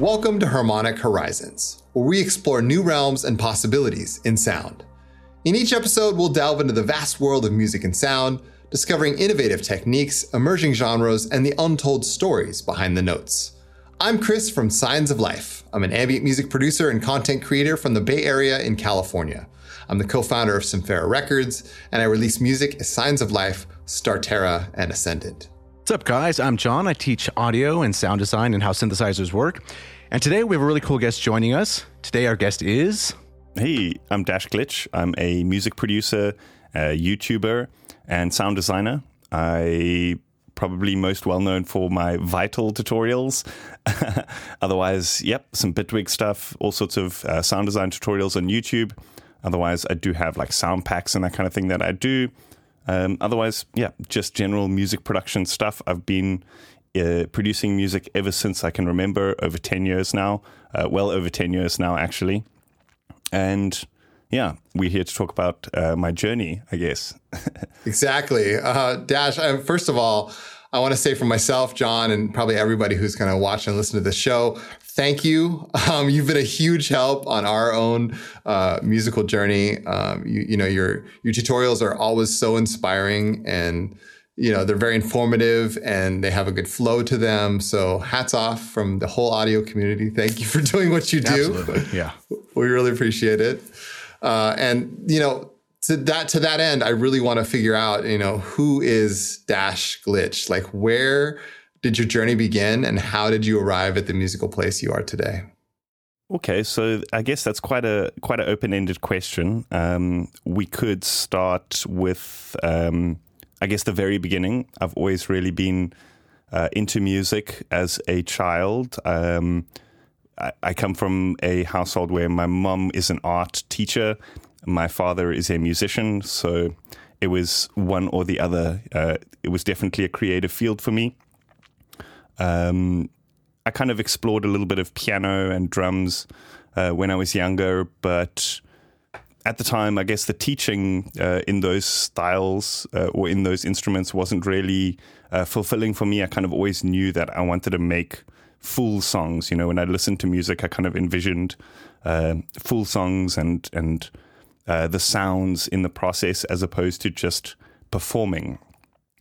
Welcome to Harmonic Horizons, where we explore new realms and possibilities in sound. In each episode, we'll delve into the vast world of music and sound, discovering innovative techniques, emerging genres, and the untold stories behind the notes. I'm Chris from Signs of Life. I'm an ambient music producer and content creator from the Bay Area in California. I'm the co founder of Symphera Records, and I release music as Signs of Life, Starterra, and Ascendant. What's up, guys? I'm Jon. I teach audio and sound design and how synthesizers work. And today we have a really cool guest joining us. Today, our guest is. Hey, I'm Dash Glitch. I'm a music producer, a YouTuber, and sound designer. I probably most well known for my Vital tutorials. Otherwise, yep, some Bitwig stuff, all sorts of uh, sound design tutorials on YouTube. Otherwise, I do have like sound packs and that kind of thing that I do. Um, otherwise, yeah, just general music production stuff. I've been uh, producing music ever since I can remember, over 10 years now, uh, well over 10 years now, actually. And yeah, we're here to talk about uh, my journey, I guess. exactly. Uh, Dash, first of all, I want to say for myself, Jon, and probably everybody who's going to watch and listen to this show, thank you. Um, you've been a huge help on our own uh, musical journey. Um, you, you, know, your your tutorials are always so inspiring, and you know they're very informative, and they have a good flow to them. So, hats off from the whole audio community. Thank you for doing what you do. Absolutely, yeah, we really appreciate it. Uh, and you know, to that to that end, I really want to figure out, you know, who is Dash Glitch? Like, where did your journey begin, and how did you arrive at the musical place you are today? Okay, so I guess that's quite a quite an open ended question. Um, we could start with, um, I guess, the very beginning. I've always really been uh, into music as a child. Um, I, I come from a household where my mom is an art teacher, my father is a musician, so it was one or the other. Uh, it was definitely a creative field for me. Um, I kind of explored a little bit of piano and drums uh, when I was younger, but at the time, I guess the teaching uh, in those styles uh, or in those instruments wasn't really uh, fulfilling for me. I kind of always knew that I wanted to make full songs. You know, when I listened to music, I kind of envisioned uh, full songs and and uh, the sounds in the process as opposed to just performing,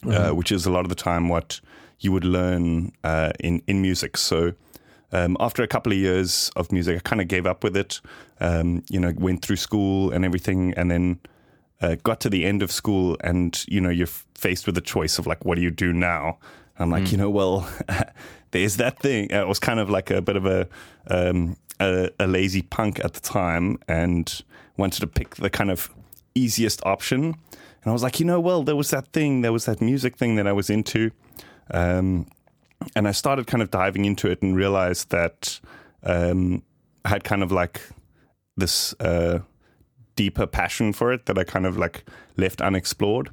uh, mm-hmm. which is a lot of the time what you would learn uh, in in music. So. Um, after a couple of years of music, I kind of gave up with it. Um, you know, went through school and everything, and then uh, got to the end of school, and you know, you're faced with a choice of like, what do you do now? I'm like, mm. you know, well, there's that thing. It was kind of like a bit of a, um, a, a lazy punk at the time, and wanted to pick the kind of easiest option. And I was like, you know, well, there was that thing, there was that music thing that I was into. Um, and I started kind of diving into it and realized that um, I had kind of like this uh, deeper passion for it that I kind of like left unexplored.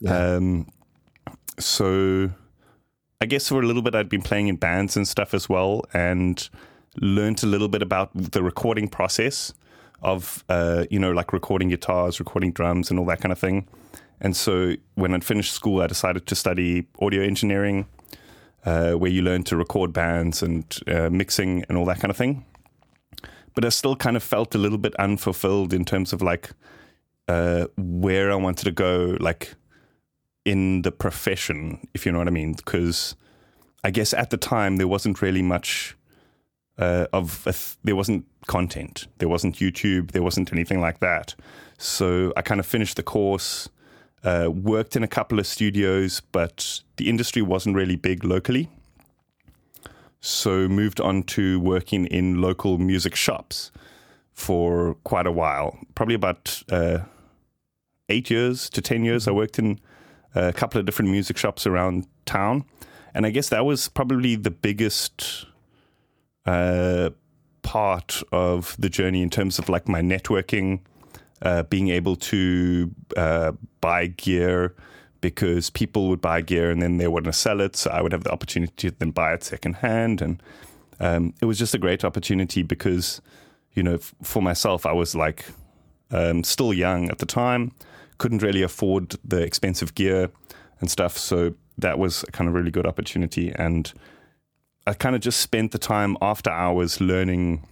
Yeah. Um, so I guess for a little bit, I'd been playing in bands and stuff as well and learned a little bit about the recording process of uh, you know like recording guitars, recording drums, and all that kind of thing. And so when I'd finished school, I decided to study audio engineering, uh, where you learn to record bands and uh, mixing and all that kind of thing. But I still kind of felt a little bit unfulfilled in terms of like uh, where I wanted to go, like in the profession, if you know what I mean. Because I guess at the time there wasn't really much uh, of th- there wasn't content, there wasn't YouTube, there wasn't anything like that. So I kind of finished the course, uh, worked in a couple of studios, but the industry wasn't really big locally. So moved on to working in local music shops for quite a while, probably about uh, eight years to ten years. I mm-hmm. worked in a couple of different music shops around town, and I guess that was probably the biggest uh, part of the journey in terms of like my networking, uh, being able to uh, buy gear because people would buy gear and then they to sell it. So I would have the opportunity to then buy it secondhand. And um, it was just a great opportunity because, you know, f- for myself, I was like um, still young at the time, couldn't really afford the expensive gear and stuff. So that was a kind of really good opportunity. And I kind of just spent the time after hours learning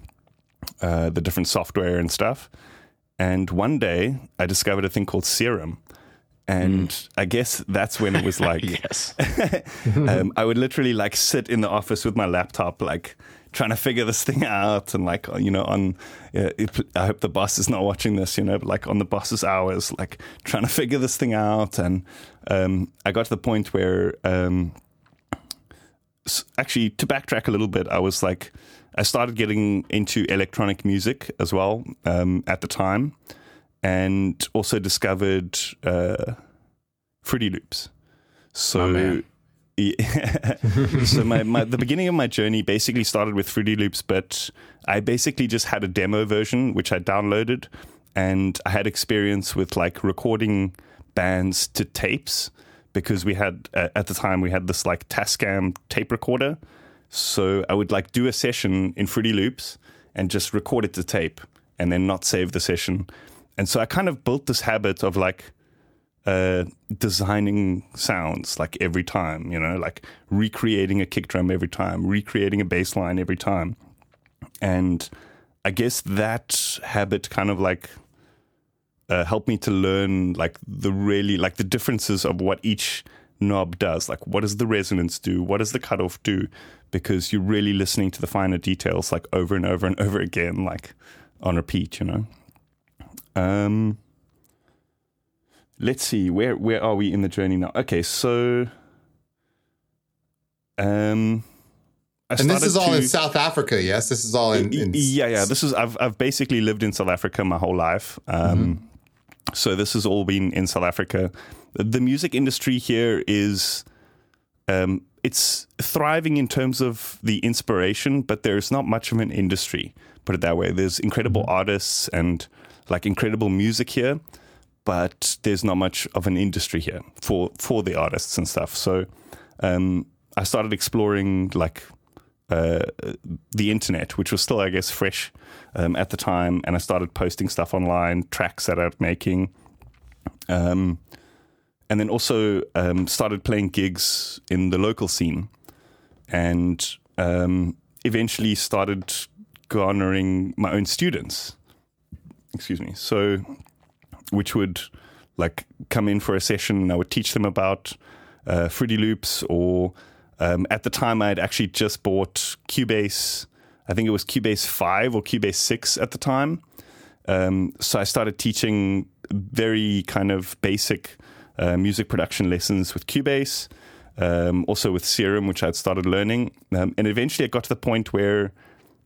uh, the different software and stuff. And one day I discovered a thing called Serum. And mm. I guess that's when it was like, yes. um, I would literally like sit in the office with my laptop, like trying to figure this thing out. And like, you know, on, uh, I hope the boss is not watching this, you know, but like on the boss's hours, like trying to figure this thing out. And um, I got to the point where, um, actually, to backtrack a little bit, I was like, I started getting into electronic music as well um, at the time, and also discovered uh, Fruity Loops. So, yeah. so my, my the beginning of my journey basically started with Fruity Loops, but I basically just had a demo version which I downloaded, and I had experience with like recording bands to tapes because we had uh, at the time we had this like Tascam tape recorder so I would like do a session in Fruity Loops and just record it to tape and then not save the session. And so I kind of built this habit of like uh, designing sounds like every time, you know, like recreating a kick drum every time, recreating a bass line every time. And I guess that habit kind of like uh, helped me to learn like the really like the differences of what each knob does. Like, what does the resonance do? What does the cutoff do? Because you're really listening to the finer details, like over and over and over again, like on repeat. You know. Um, let's see where where are we in the journey now? Okay, so um. I and this is all to, in South Africa, yes. This is all in, in, yeah, yeah. This is I've I've basically lived in South Africa my whole life. Um, mm-hmm. So this has all been in South Africa the music industry here is um, it's thriving in terms of the inspiration, but there's not much of an industry. Put it that way. There's incredible mm-hmm. artists and like incredible music here, but there's not much of an industry here for for the artists and stuff. So um, I started exploring like uh, the internet, which was still, I guess, fresh um, at the time, and I started posting stuff online, tracks that I'm making. Um, and then also um, started playing gigs in the local scene, and um, eventually started garnering my own students. Excuse me. So, which would like come in for a session, and I would teach them about uh, Fruity Loops, or um, at the time I had actually just bought Cubase. I think it was Cubase five or Cubase six at the time. Um, so I started teaching very kind of basic uh, music production lessons with Cubase, um, also with Serum, which I'd started learning. Um, and eventually I got to the point where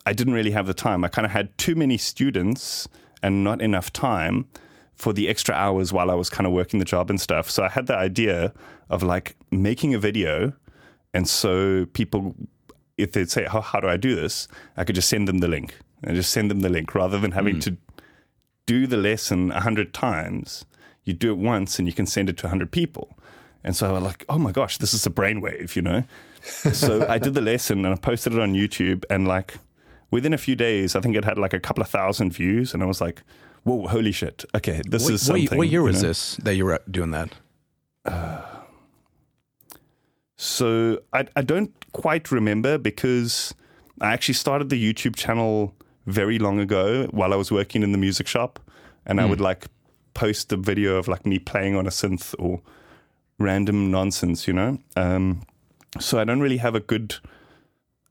I didn't really have the time. I kind of had too many students and not enough time for the extra hours while I was kind of working the job and stuff. So I had the idea of like making a video. And so people, if they'd say, how, how do I do this? I could just send them the link and just send them the link rather than having mm. to do the lesson a hundred times you do it once and you can send it to 100 people. And so I was like, oh my gosh, this is a brainwave, you know? so I did the lesson and I posted it on YouTube. And like within a few days, I think it had like a couple of thousand views. And I was like, whoa, holy shit. Okay, this what, is something. What, year was know? this that you were doing that? Uh, so I, I don't quite remember because I actually started the YouTube channel very long ago while I was working in the music shop. And mm. I hmm. would like post a video of like me playing on a synth or random nonsense, you know? Um, so I don't really have a good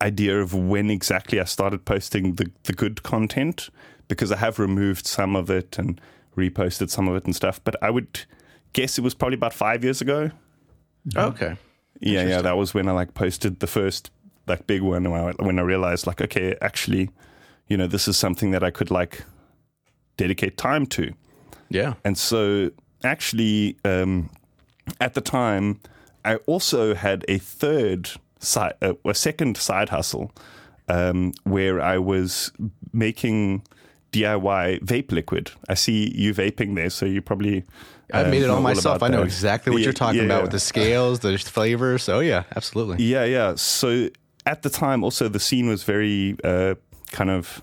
idea of when exactly I started posting the, the good content because I have removed some of it and reposted some of it and stuff. But I would guess it was probably about five years ago. Okay. Yeah, yeah. That was when I like posted the first like big one when I, when I realized like, okay, actually, you know, this is something that I could like dedicate time to. Yeah. And so actually, um, at the time, I also had a third side, uh, a second side hustle um, where I was making DIY vape liquid. I see you vaping there, so you probably. I made it all myself. I know that. exactly what yeah, you're talking yeah, about yeah. with the scales, the flavors. Oh yeah, absolutely. Yeah, yeah. So at the time, also the scene was very uh, kind of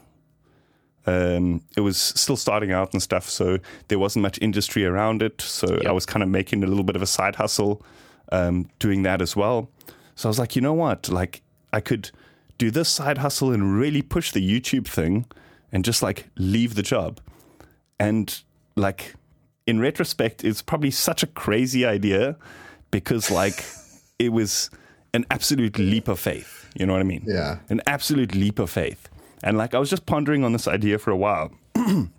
um, it was still starting out and stuff, so there wasn't much industry around it. So yep. I was kind of making a little bit of a side hustle, um, doing that as well. So I was like, you know what? Like, I could do this side hustle and really push the YouTube thing and just like leave the job. And like in retrospect, it's probably such a crazy idea because like it was an absolute leap of faith. You know what I mean? Yeah. An absolute leap of faith. And like I was just pondering on this idea for a while. and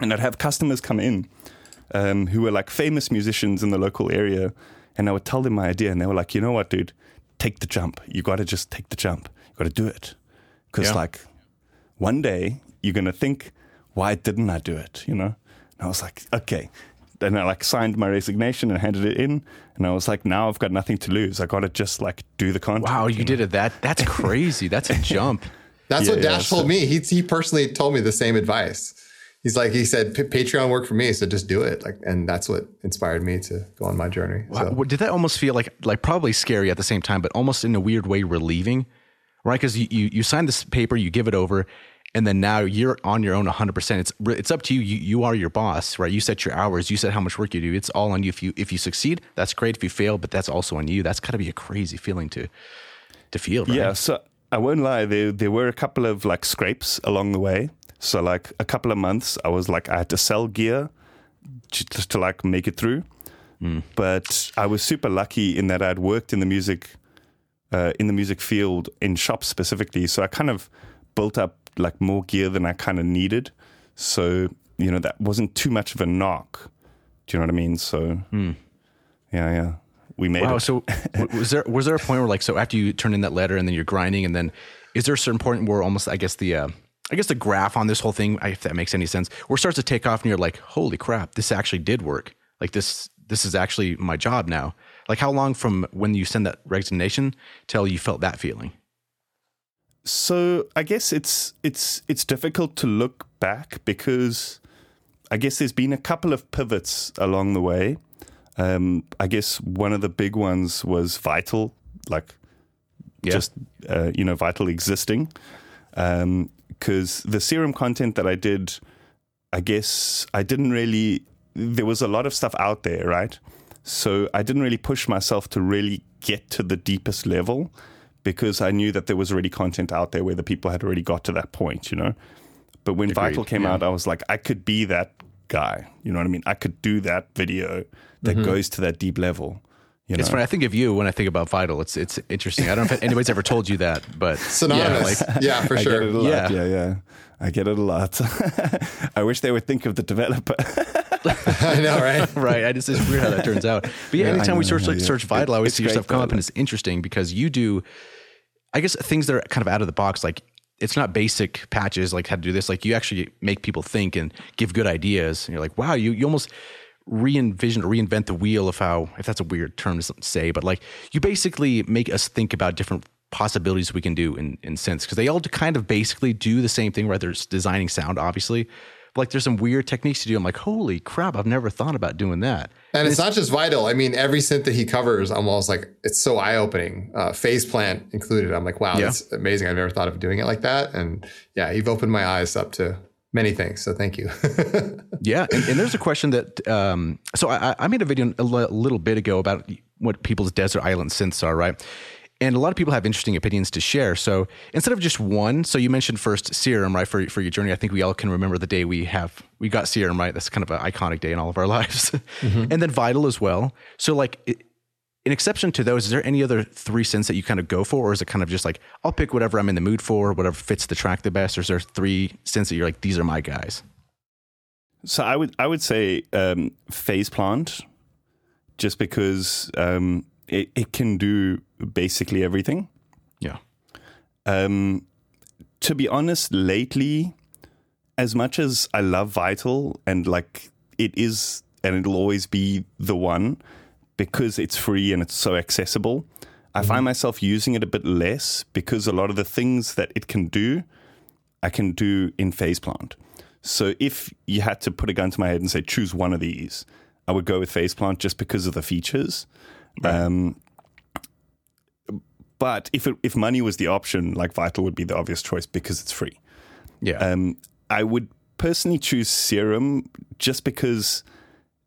I'd have customers come in um, who were like famous musicians in the local area. And I would tell them my idea. And they were like, you know what, dude? Take the jump. You got to just take the jump. You got to do it. Because Yeah. like one day you're going to think, why didn't I do it? You know? And I was like, okay. Then I like signed my resignation and handed it in. And I was like, now I've got nothing to lose. I got to just like do the content. Wow, you did it. That that's crazy. That's a jump. That's Yeah, what yeah, Dash so- told me. He he personally told me the same advice. He's like he said, Patreon worked for me, so just do it. Like, and that's what inspired me to go on my journey. Wow, So, what- Did that almost feel like like probably scary at the same time, but almost in a weird way relieving, right? Because you, you you sign this paper, you give it over, and then now you're on your own 100. percent It's it's up to you. You you are your boss, right? You set your hours. You set how much work you do. It's all on you. If you if you succeed, that's great. If you fail, but that's also on you. That's got to be a crazy feeling to to feel, right? Yeah, so I won't lie, there there were a couple of like scrapes along the way. So like a couple of months, I was like I had to sell gear just to like make it through. But I was super lucky in that I'd worked in the music uh, in the music field in shops specifically. So I kind of built up like more gear than I kind of needed. So you know that wasn't too much of a knock. Do you know what I mean? So yeah, yeah, we made Wow. it. So was there was there a point where like so after you turn in that letter and then you're grinding and then is there a certain point where almost I guess the uh, I guess the graph on this whole thing, if that makes any sense, where it starts to take off and you're like, holy crap, this actually did work. Like this this is actually my job now. Like how long from when you send that resignation till you felt that feeling? So I guess it's it's it's difficult to look back because I guess there's been a couple of pivots along the way. Um, I guess one of the big ones was Vital, like Yeah. just uh, you know Vital existing, because the serum content that I did, I guess I didn't really. There was a lot of stuff out there, right? So I didn't really push myself to really get to the deepest level because I knew that there was already content out there where the people had already got to that point, you know. But when Agreed, Vital came yeah. out, I was like, I could be that guy. You know what I mean? I could do that video that mm-hmm. goes to that deep level. You know? It's funny. I think of you when I think about Vital. It's it's interesting. I don't know if anybody's ever told you that, but synonymous. Yeah, Yeah, for sure. get it a lot. Yeah. Yeah, yeah. I get it a lot. I wish they would think of the developer. I know, right? right. I just it's weird how that turns out. But yeah, Yeah, anytime we search like, yeah. search Vital, I always see your stuff come up, and it's interesting because you do, I guess, things that are kind of out of the box. Like it's not basic patches like how to do this. Like you actually make people think and give good ideas. And you're like, wow, you you almost re-envision or reinvent the wheel of how if that's a weird term to say but like you basically make us think about different possibilities we can do in in synths because they all kind of basically do the same thing whether it's designing sound obviously but like there's some weird techniques to do i'm like holy crap i've never thought about doing that And it's not just vital. I mean, every synth that he covers, I'm almost like it's so eye opening. Uh, phase plant included. I'm like, wow, Yeah. that's amazing. I've never thought of doing it like that. And yeah, you've opened my eyes up to many things. So thank you. Yeah, and, and there's a question that um, so I, I made a video a little bit ago about what people's desert island synths are, right? And a lot of people have interesting opinions to share. So instead of just one, so you mentioned first Serum, right? For for your journey, I think we all can remember the day we have we got Serum, right? That's kind of an iconic day in all of our lives. And then Vital as well. So like. It, in exception to those, is there any other three synths that you kind of go for, or is it kind of just like I'll pick whatever I'm in the mood for, whatever fits the track the best, or is there three synths that you're like these are my guys? So I would I would say um, phase plant, just because um, it, it can do basically everything. Yeah. Um, to be honest, lately, as much as I love Vital and like it is and it'll always be the one because it's free and it's so accessible, I find myself using it a bit less because a lot of the things that it can do, I can do in phase plant. So if you had to put a gun to my head and say choose one of these, I would go with phase plant just because of the features. Um, but if it, if money was the option, like Vital would be the obvious choice because it's free. Yeah. Um, I would personally choose Serum just because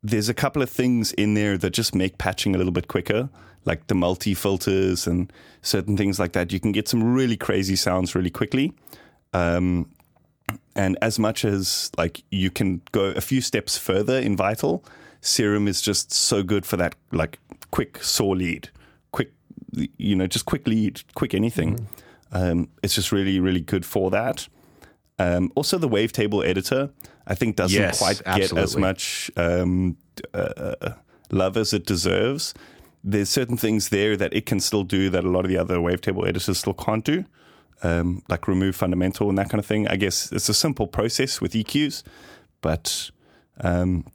there's a couple of things in there that just make patching a little bit quicker. like the multi filters and certain things like that, you can get some really crazy sounds really quickly. Um, and as much as like you can go a few steps further in Vital, Serum is just so good for that like quick saw lead, quick you know just quick lead, quick anything. Mm-hmm. Um, it's just really really good for that. Um, also, the wavetable editor I think doesn't yes, quite absolutely. get as much um, uh, love as it deserves. There's certain things there that it can still do that a lot of the other wavetable editors still can't do um, like remove fundamental and that kind of thing. I guess it's a simple process with EQs, but um,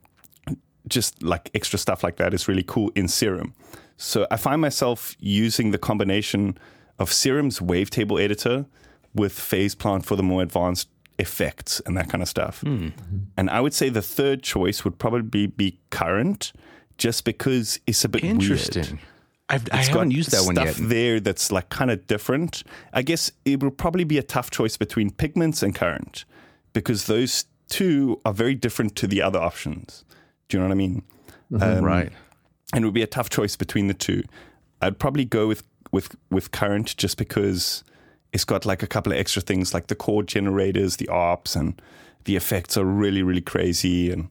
just like extra stuff like that is really cool in Serum. So I find myself using the combination of Serum's wavetable editor with Phase Plant for the more advanced effects and that kind of stuff. Mm-hmm. And I would say the third choice would probably be Current, just because it's a bit interesting. Weird. I've, I haven't used that one yet. There, that's like kind of different. I guess it would probably be a tough choice between pigments and current because those two are very different to the other options. Do you know what I mean? Mm-hmm. Um, right. And it would be a tough choice between the two. I'd probably go with with with current just because it's got like a couple of extra things like the chord generators, the ARPs, and the effects are really really crazy and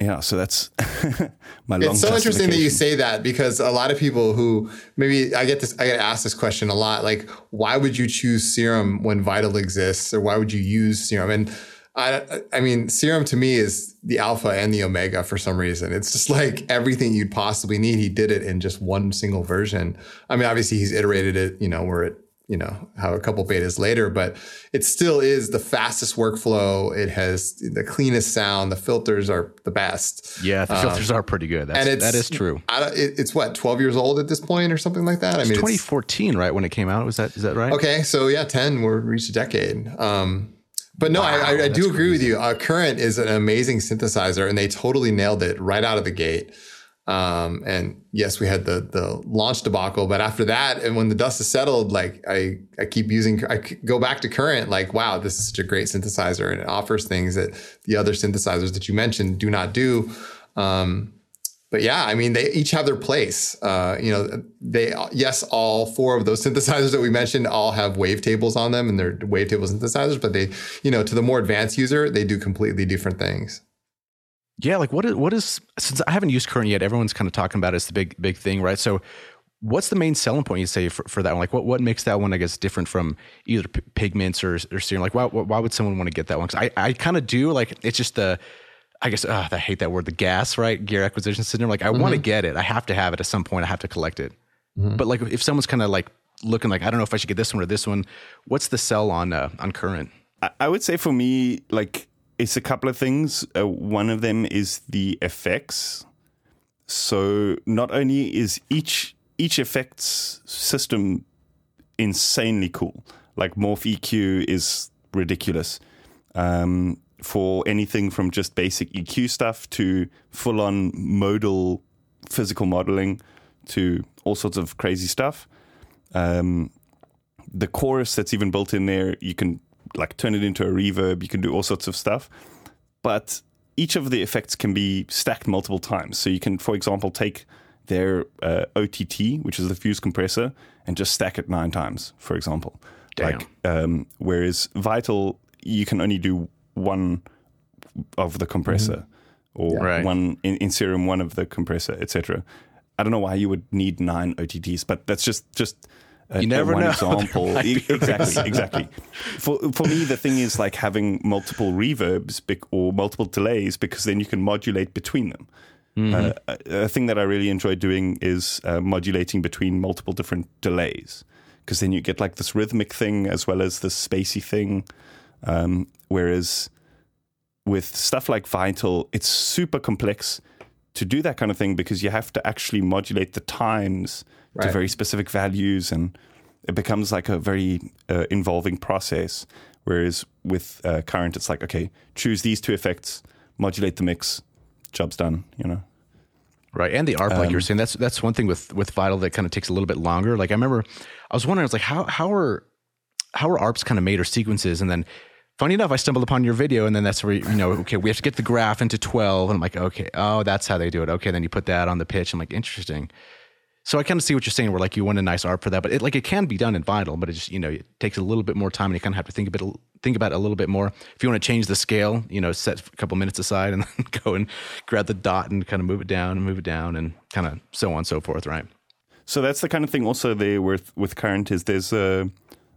yeah, so that's my. It's so interesting that you say that because a lot of people who maybe I get this, I get asked this question a lot. Like, why would you choose Serum when Vital exists, or why would you use Serum? And I, I mean, Serum to me is the alpha and the omega for some reason. It's just like everything you'd possibly need. He did it in just one single version. I mean, obviously he's iterated it, you know, where it you know how a couple betas later but it still is the fastest workflow. It has the cleanest sound. The filters are the best. Yeah the filters um, are pretty good. That's, and it's, that is true. It, it's what 12 years old at this point or something like that? I mean 2014 right when it came out. Was that is that right? Okay so yeah 10 we're reached a decade. Um, but no, wow, I, I, do agree crazy. with you. Uh, Current is an amazing synthesizer, and they totally nailed it right out of the gate. Um, and yes, we had the the launch debacle, but after that, and when the dust has settled, like I I keep using, I go back to current. Like, wow, this is such a great synthesizer, and it offers things that the other synthesizers that you mentioned do not do. Um, but yeah, I mean, they each have their place. Uh, you know, they yes, all four of those synthesizers that we mentioned all have wavetables on them, and they're wavetable synthesizers. But they, you know, to the more advanced user, they do completely different things. Yeah, like what is what is since I haven't used current yet, everyone's kind of talking about it as the big big thing, right? So what's the main selling point you say for, for that one? Like what what makes that one I guess different from either p- pigments or or serum? Like why why would someone want to get that one? Because I I kind of do like it's just the I guess uh, I hate that word the gas right gear acquisition syndrome. Like I mm-hmm. want to get it, I have to have it at some point. I have to collect it. Mm-hmm. But like if someone's kind of like looking like I don't know if I should get this one or this one, what's the sell on uh, on current? I would say for me like it's a couple of things. Uh, one of them is the effects. So not only is each each effects system insanely cool, like Morph EQ is ridiculous. Um, for anything from just basic EQ stuff to full on modal physical modeling to all sorts of crazy stuff. Um, the chorus that's even built in there, you can like turn it into a reverb. You can do all sorts of stuff, but each of the effects can be stacked multiple times. So you can, for example, take their uh, OTT, which is the fuse compressor, and just stack it nine times, for example. Damn. Like, um, whereas Vital, you can only do one of the compressor, mm-hmm. or right. one in, in Serum, one of the compressor, etc. I don't know why you would need nine OTTs, but that's just just a, you never one know. example. exactly, exactly. For for me, the thing is like having multiple reverbs or multiple delays because then you can modulate between them. Mm-hmm. Uh, a, a, thing that I really enjoy doing is uh, modulating between multiple different delays because then you get like this rhythmic thing as well as this spacey thing. Um, whereas with stuff like Vital, it's super complex to do that kind of thing because you have to actually modulate the times right. to very specific values, and it becomes like a very uh, involving process. Whereas with uh, current, it's like okay, choose these two effects, modulate the mix, job's done. You know. Right, and the ARP, um, like you're saying, that's that's one thing with with Vital that kind of takes a little bit longer. Like I remember, I was wondering, I was like, how how are how are ARPs kind of made or sequences, and then funny enough, I stumbled upon your video, and then that's where you know, okay, we have to get the graph into twelve, and I'm like, okay, oh, that's how they do it. Okay, then you put that on the pitch. I'm like, interesting. So I kind of see what you're saying, where like you want a nice arp for that, but it like it can be done in Vital, but it just you know it takes a little bit more time, and you kind of have to think a bit think about it a little bit more. If you want to change the scale, you know, set a couple minutes aside and then go and grab the dot and kind of move it down and move it down and kind of so on and so forth, right? So that's the kind of thing also there with with current is there's a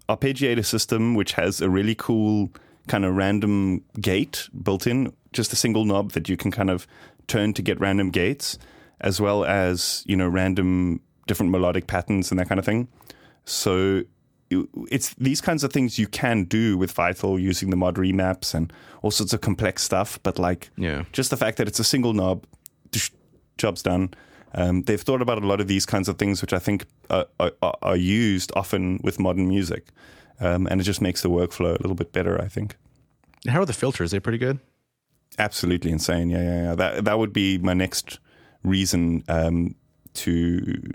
arpeggiator system which has a really cool kind of random gate built in, just a single knob that you can kind of turn to get random gates as well as you know random different melodic patterns and that kind of thing. So it's these kinds of things you can do with Vital using the mod remaps and all sorts of complex stuff. But like, yeah, just the fact that it's a single knob, job's done. Um, they've thought about a lot of these kinds of things, which I think are, are, are used often with modern music, um, and it just makes the workflow a little bit better. I think. How are the filters? Are they pretty good? Absolutely insane. Yeah, yeah, yeah. That that would be my next reason um, to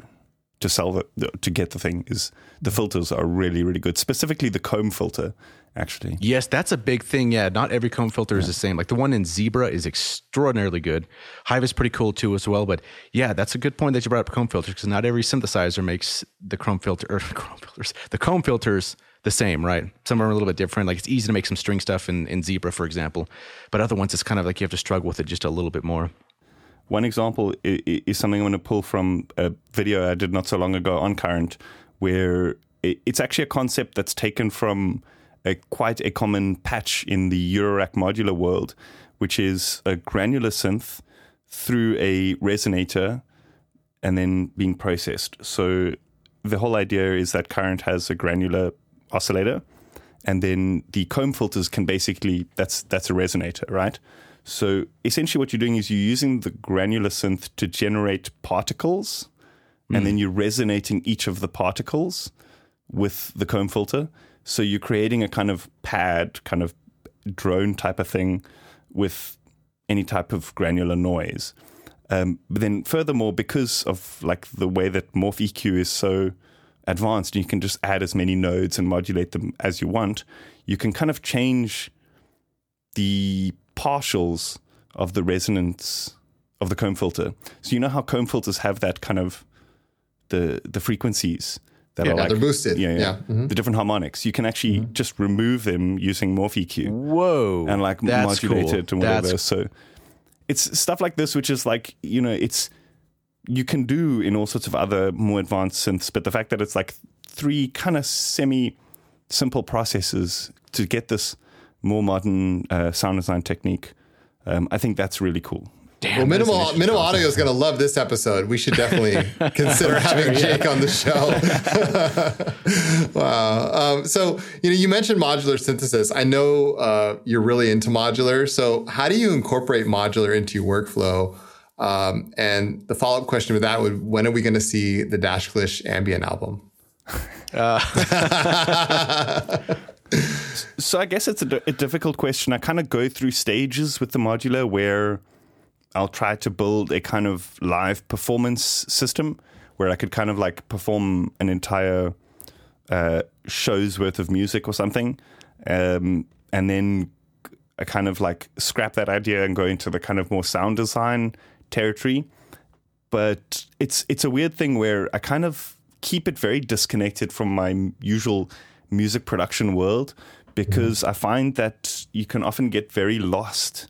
to sell the, to get the thing is the filters are really really good. Specifically the comb filter, actually. Yes, that's a big thing. Yeah, not every comb filter yeah. is the same. Like the one in Zebra is extraordinarily good. Hive is pretty cool too as well. But yeah, that's a good point that you brought up comb filters because not every synthesizer makes the chrome filter or chrome filters the comb filters the same, right? Some are a little bit different. Like it's easy to make some string stuff in, in Zebra, for example, but other ones it's kind of like you have to struggle with it just a little bit more. One example is something I'm going to pull from a video I did not so long ago on Current, where it's actually a concept that's taken from a, quite a common patch in the Eurorack modular world, which is a granular synth through a resonator and then being processed. So the whole idea is that Current has a granular oscillator, and then the comb filters can basically that's that's a resonator, right? So essentially, what you're doing is you're using the granular synth to generate particles, mm. and then you're resonating each of the particles with the comb filter. So you're creating a kind of pad, kind of drone type of thing with any type of granular noise. Um, but then, furthermore, because of like the way that Morph EQ is so advanced, and you can just add as many nodes and modulate them as you want. You can kind of change the partials of the resonance of the comb filter. So you know how comb filters have that kind of the the frequencies that yeah, are like they're boosted. Yeah, yeah. yeah. Mm-hmm. The different harmonics. You can actually mm-hmm. just remove them using Morph EQ. Whoa. And like modulate cool. it and whatever. That's... So it's stuff like this which is like, you know, it's you can do in all sorts of other more advanced synths, but the fact that it's like three kind of semi simple processes to get this more modern uh, sound design technique. Um, I think that's really cool. Damn, well, minimal minimal audio is going to love this episode. We should definitely consider having sure, Jake yeah. on the show. wow. Um, so you know, you mentioned modular synthesis. I know uh, you're really into modular. So how do you incorporate modular into your workflow? Um, and the follow up question with that would: When are we going to see the Dash Glitch ambient album? Uh. so I guess it's a, a difficult question. I kind of go through stages with the modular where I'll try to build a kind of live performance system where I could kind of like perform an entire uh, show's worth of music or something, um, and then I kind of like scrap that idea and go into the kind of more sound design territory. But it's it's a weird thing where I kind of keep it very disconnected from my usual music production world because mm. I find that you can often get very lost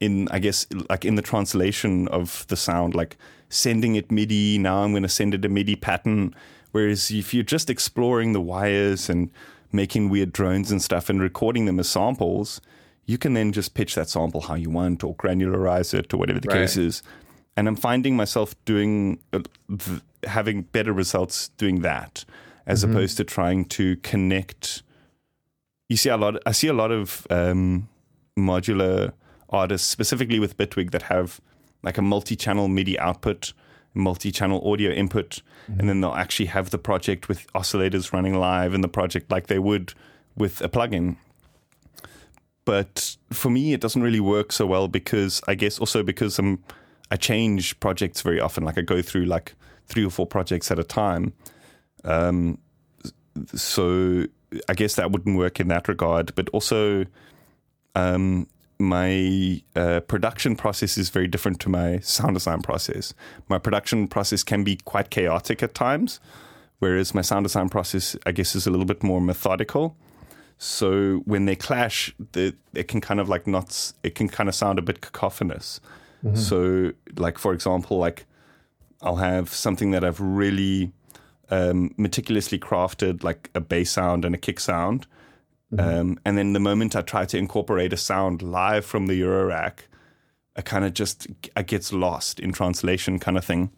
in, I guess, like in the translation of the sound, like sending it MIDI. Now I'm going to send it a MIDI pattern. Whereas if you're just exploring the wires and making weird drones and stuff and recording them as samples, you can then just pitch that sample how you want or granularize it or whatever the right. case is. And I'm finding myself doing, uh, having better results doing that as mm-hmm. opposed to trying to connect. You see a lot. I see a lot of um, modular artists, specifically with Bitwig, that have like a multi-channel MIDI output, multi-channel audio input, mm-hmm. and then they'll actually have the project with oscillators running live in the project like they would with a plugin. But for me, it doesn't really work so well because I guess also because I'm I change projects very often. Like I go through like three or four projects at a time. Um, so I guess that wouldn't work in that regard. But also, um, my uh, production process is very different to my sound design process. My production process can be quite chaotic at times, whereas my sound design process, I guess, is a little bit more methodical. So when they clash, the, it can kind of like not, it can kind of sound a bit cacophonous. Mm-hmm. So, like for example, like I'll have something that I've really um, meticulously crafted, like a bass sound and a kick sound. Mm-hmm. Um, and then the moment I try to incorporate a sound live from the Eurorack, I kind of just I gets lost in translation, kind of thing.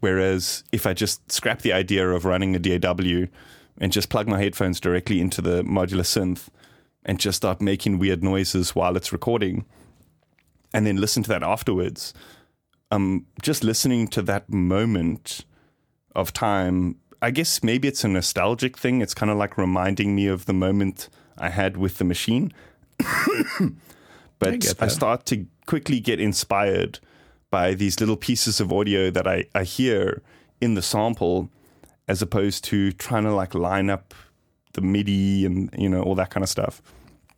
Whereas if I just scrap the idea of running a DAW and just plug my headphones directly into the modular synth and just start making weird noises while it's recording, and then listen to that afterwards, um, just listening to that moment of time I guess maybe it's a nostalgic thing. It's kind of like reminding me of the moment I had with the machine. but I, I, start to quickly get inspired by these little pieces of audio that I, I hear in the sample as opposed to trying to like line up the MIDI and you know all that kind of stuff.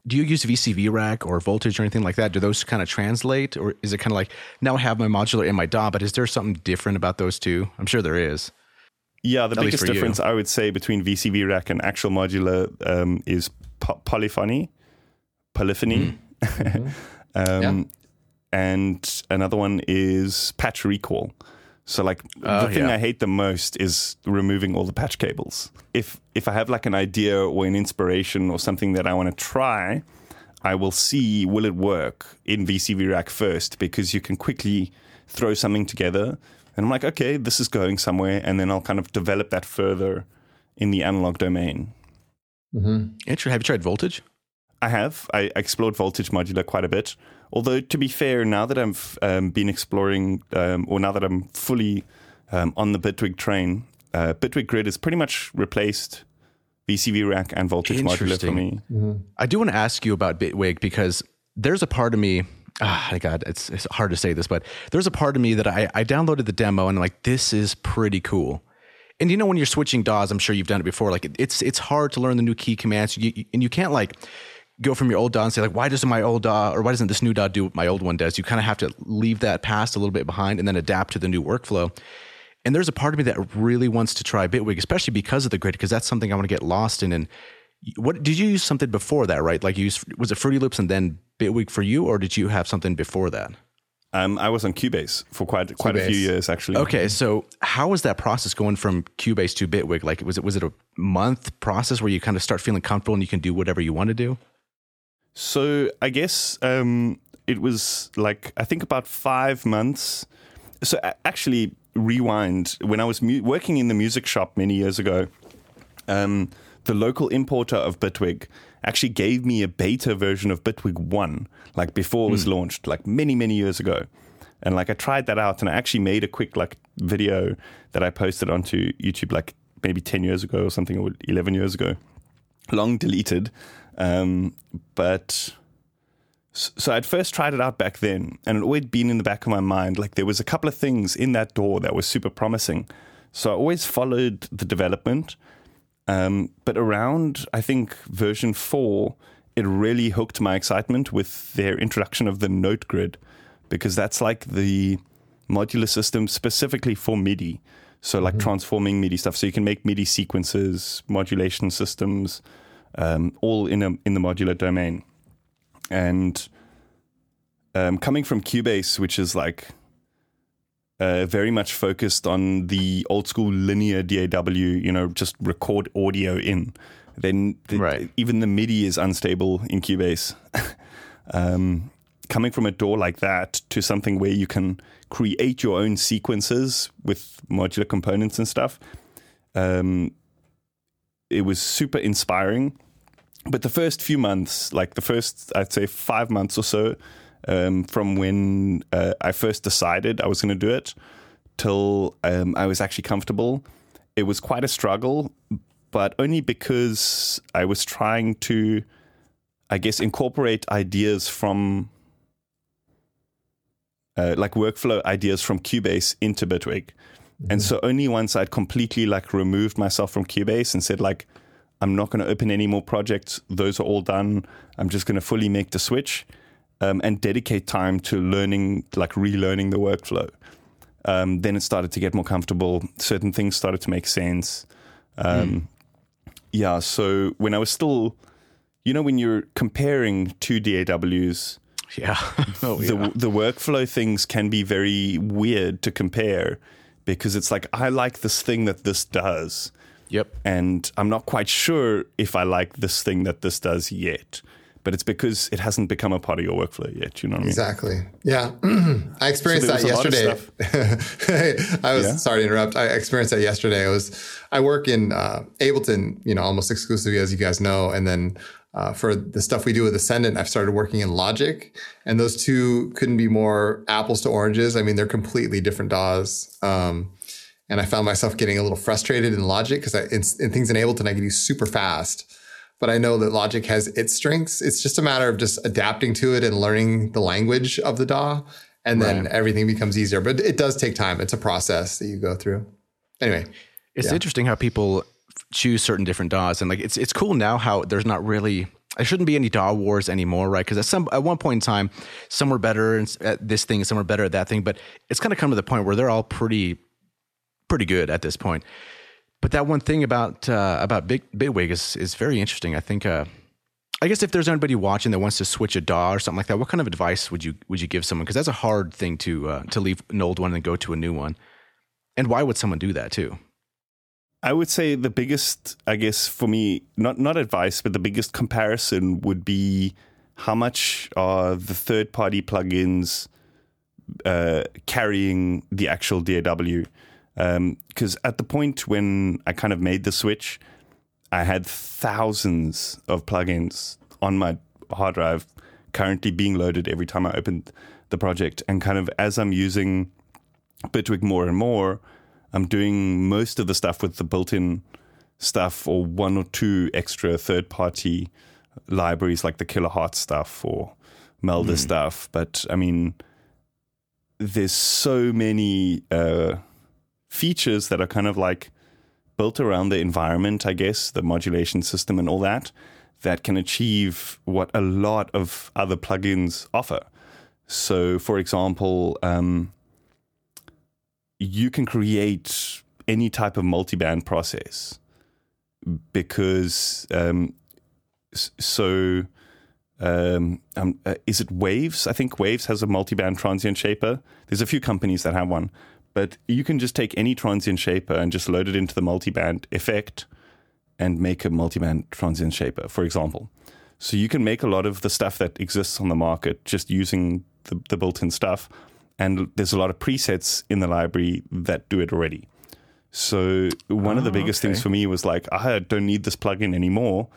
Do you use VCV rack or voltage or anything like that? Do those kind of translate, or is it kind of like now I have my modular in my DAW, but is there something different about those two? I'm sure there is. Yeah, the At biggest difference you. I would say between VCV rack and actual modular um, is po- polyphony, polyphony, mm-hmm. um, yeah. and another one is patch recall. So like uh, the thing yeah. I hate the most is removing all the patch cables. If if I have like an idea or an inspiration or something that I want to try, I will see will it work in VCV rack first because you can quickly throw something together and I'm like, okay, this is going somewhere. And then I'll kind of develop that further in the analog domain. Mm-hmm. Have you tried Voltage? I have. I explored Voltage Modular quite a bit. Although, to be fair, now that I've um, been exploring, um, or now that I'm fully um, on the Bitwig train, uh, Bitwig Grid has pretty much replaced VCV Rack and Voltage Modular for me. Mm-hmm. I do want to ask you about Bitwig because there's a part of me ah, God, it's, it's hard to say this, but there's a part of me that I, I downloaded the demo and I'm like, this is pretty cool. And you know, when you're switching DAWs, I'm sure you've done it before. Like it's it's hard to learn the new key commands, you, and you can't like go from your old DAW and say like, why doesn't my old DAW or why doesn't this new DAW do what my old one does? You kind of have to leave that past a little bit behind and then adapt to the new workflow. And there's a part of me that really wants to try Bitwig, especially because of the grid, because that's something I want to get lost in. And what did you use something before that, right? Like you used, was it Fruity Loops and then Bitwig for you, or did you have something before that? Um, I was on Cubase for quite quite Cubase. a few years actually. Okay, so how was that process going from Cubase to Bitwig? Like, was it was it a month process where you kind of start feeling comfortable and you can do whatever you want to do? So I guess um, it was like I think about five months. So actually, rewind when I was mu- working in the music shop many years ago. Um, the local importer of Bitwig actually gave me a beta version of Bitwig 1, like before it was mm. launched, like many, many years ago. And like I tried that out and I actually made a quick like video that I posted onto YouTube like maybe 10 years ago or something, or 11 years ago. Long deleted. Um, but so I'd first tried it out back then, and it always been in the back of my mind. Like there was a couple of things in that DAW that was super promising. So I always followed the development um, but around, I think, version four, it really hooked my excitement with their introduction of the note grid, because that's like the modular system specifically for MIDI. So, like mm-hmm. transforming MIDI stuff. So, you can make MIDI sequences, modulation systems, um, all in, a, in the modular domain. And um, coming from Cubase, which is like uh, very much focused on the old school linear DAW, you know, just record audio in. Then the, right. even the MIDI is unstable in Cubase. um, coming from a DAW like that to something where you can create your own sequences with modular components and stuff, um, it was super inspiring. But the first few months, like the first, I'd say five months or so, um, from when uh, I first decided I was going to do it till um, I was actually comfortable. It was quite a struggle, but only because I was trying to, I guess, incorporate ideas from. Uh, like workflow ideas from Cubase into Bitwig. And so only once I'd completely like removed myself from Cubase and said like, I'm not going to open any more projects. Those are all done. I'm just going to fully make the switch um, and dedicate time to learning, like relearning the workflow. Um, then it started to get more comfortable. Certain things started to make sense. Um, Yeah. So when I was still, you know, when you're comparing two DAWs, Yeah. oh, the yeah. the workflow things can be very weird to compare because it's like I like this thing that this does, Yep. and I'm not quite sure if I like this thing that this does yet. But it's because it hasn't become a part of your workflow yet. You know what I mean? Exactly. Yeah. I experienced So that there was a lot of yesterday. I was Yeah? sorry to interrupt. I experienced that yesterday. I was I work in uh, Ableton, you know, almost exclusively as you guys know, and then uh, for the stuff we do with Ascendant, I've started working in Logic, and those two couldn't be more apples to oranges. I mean, they're completely different DAWs. Um, and I found myself getting a little frustrated in Logic because in, in things in Ableton I can do super fast, but I know that Logic has its strengths. It's just a matter of just adapting to it and learning the language of the DAW, and then everything becomes easier. But it does take time. It's a process that you go through. Anyway, It's interesting how people choose certain different DAWs, and like it's it's cool now how there's not really there shouldn't be any DAW wars anymore, right? Because at some at one point in time, some were better at this thing, some were better at that thing, but it's kind of come to the point where they're all pretty pretty good at this point. But that one thing about uh, about Big Bitwig is is very interesting. I think. Uh, I guess if there's anybody watching that wants to switch a DAW or something like that, what kind of advice would you would you give someone? Because that's a hard thing to uh, to leave an old one and go to a new one. And why would someone do that too? I would say the biggest, I guess, for me, not not advice, but the biggest comparison would be how much are the third party plugins uh, carrying the actual DAW? Because at the point when I kind of made the switch, I had thousands of plugins on my hard drive currently being loaded every time I opened the project. And kind of as I'm using Bitwig more and more, I'm doing most of the stuff with the built in stuff or one or two extra third party libraries like the Kiloheart stuff or Melda stuff. But I mean, there's so many uh, features that are kind of like built around the environment, I guess, the modulation system and all that, that can achieve what a lot of other plugins offer. So, for example, um, you can create any type of multiband process because um, so um, um, uh, is it Waves? I think Waves has a multiband transient shaper. There's a few companies that have one, but you can just take any transient shaper and just load it into the multiband effect and make a multiband transient shaper, for example. So you can make a lot of the stuff that exists on the market just using the, the built-in stuff, and there's a lot of presets in the library that do it already. So one of the Oh, biggest okay. things for me was like, I don't need this plugin anymore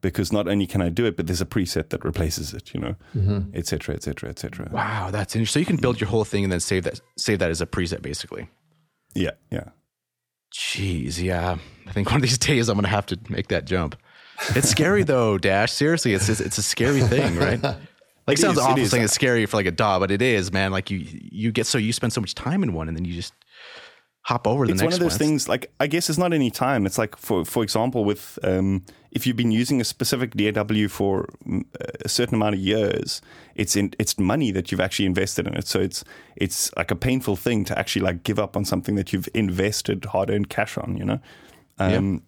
because not only can I do it, but there's a preset that replaces it, you know, mm-hmm. et cetera, et cetera, et cetera. Wow, that's interesting. So you can build your whole thing and then save that save that as a preset, basically. Yeah, yeah. Jeez, yeah. I think one of these days I'm gonna have to make that jump. It's scary though, Dash. Seriously, it's it's a scary thing, right? Like It sounds is, it awful is. saying it's scary for like a dog, but it is, man. Like you you get so you spend so much time in one and then you just hop over the it's next one It's one of those one. things like i guess it's not any time it's like for for example with um, if you've been using a specific daw for mm, a certain amount of years it's in it's money that you've actually invested in it so it's it's like a painful thing to actually like give up on something that you've invested hard-earned cash on you know um,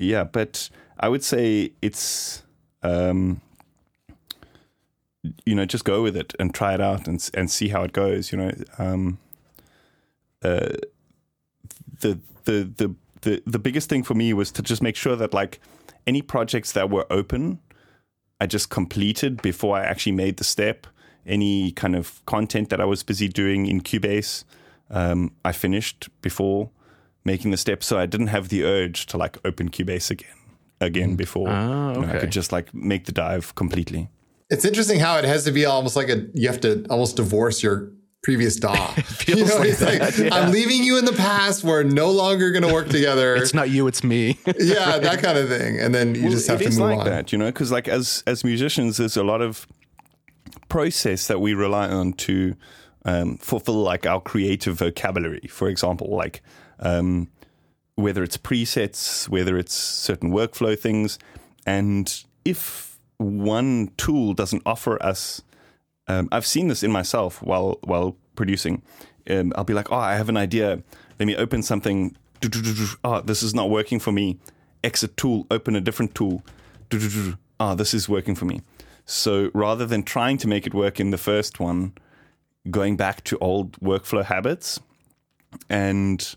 yeah but i would say it's um, you know just go with it and try it out and and see how it goes you know um, uh, the the the the the biggest thing for me was to just make sure that like any projects that were open I just completed before I actually made the step. Any kind of content that I was busy doing in Cubase, um, I finished before making the step, so I didn't have the urge to like open Cubase again, again before Oh, you know, I could just like make the dive completely. It's interesting how it has to be almost like a you have to almost divorce your previous DAW. you know, like like yeah. I'm leaving you in the past. We're no longer going to work together. It's not you, it's me. yeah, that kind of thing. And then you Well, just have it to is move like on. that, you know, because like as as musicians, there's a lot of process that we rely on to um, fulfill like our creative vocabulary. For example, like um, whether it's presets, whether it's certain workflow things, and if one tool doesn't offer us um, I've seen this in myself while while producing. Um, I'll be like, oh, I have an idea. Let me open something. Oh, this is not working for me. Exit tool. Open a different tool. Oh, this is working for me. So rather than trying to make it work in the first one, going back to old workflow habits, and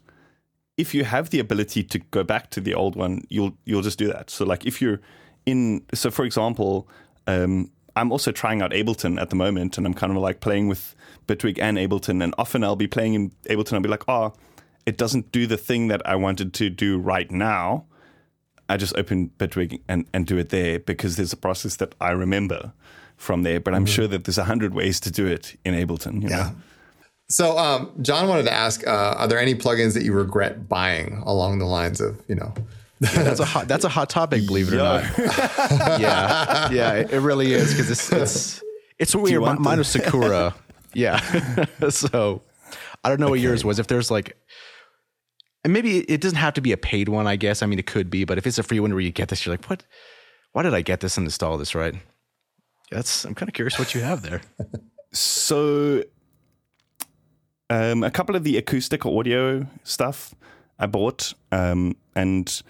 if you have the ability to go back to the old one, you'll you'll just do that. So like if you're in, so for example, um, I'm also trying out Ableton at the moment, and I'm kind of like playing with Bitwig and Ableton, and often I'll be playing in Ableton. I'll be like, oh, it doesn't do the thing that I wanted to do right now. I just open Bitwig and, and do it there because there's a process that I remember from there. But I'm mm-hmm. sure that there's a hundred ways to do it in Ableton. You know? yeah. So, um, Jon wanted to ask: uh, Are there any plugins that you regret buying along the lines of you know? Yeah, that's a hot that's a hot topic, believe it or not. yeah, yeah, it really is because it's it's it's weird. Mine was Sakura. yeah, so I don't know okay. what yours was. If there's like, and maybe it doesn't have to be a paid one. I guess I mean it could be, but if it's a free one where you get this, you're like, what? Why did I get this and install this? Right? That's I'm kind of curious what you have there. So um, a couple of the Acustica Audio stuff I bought, um, and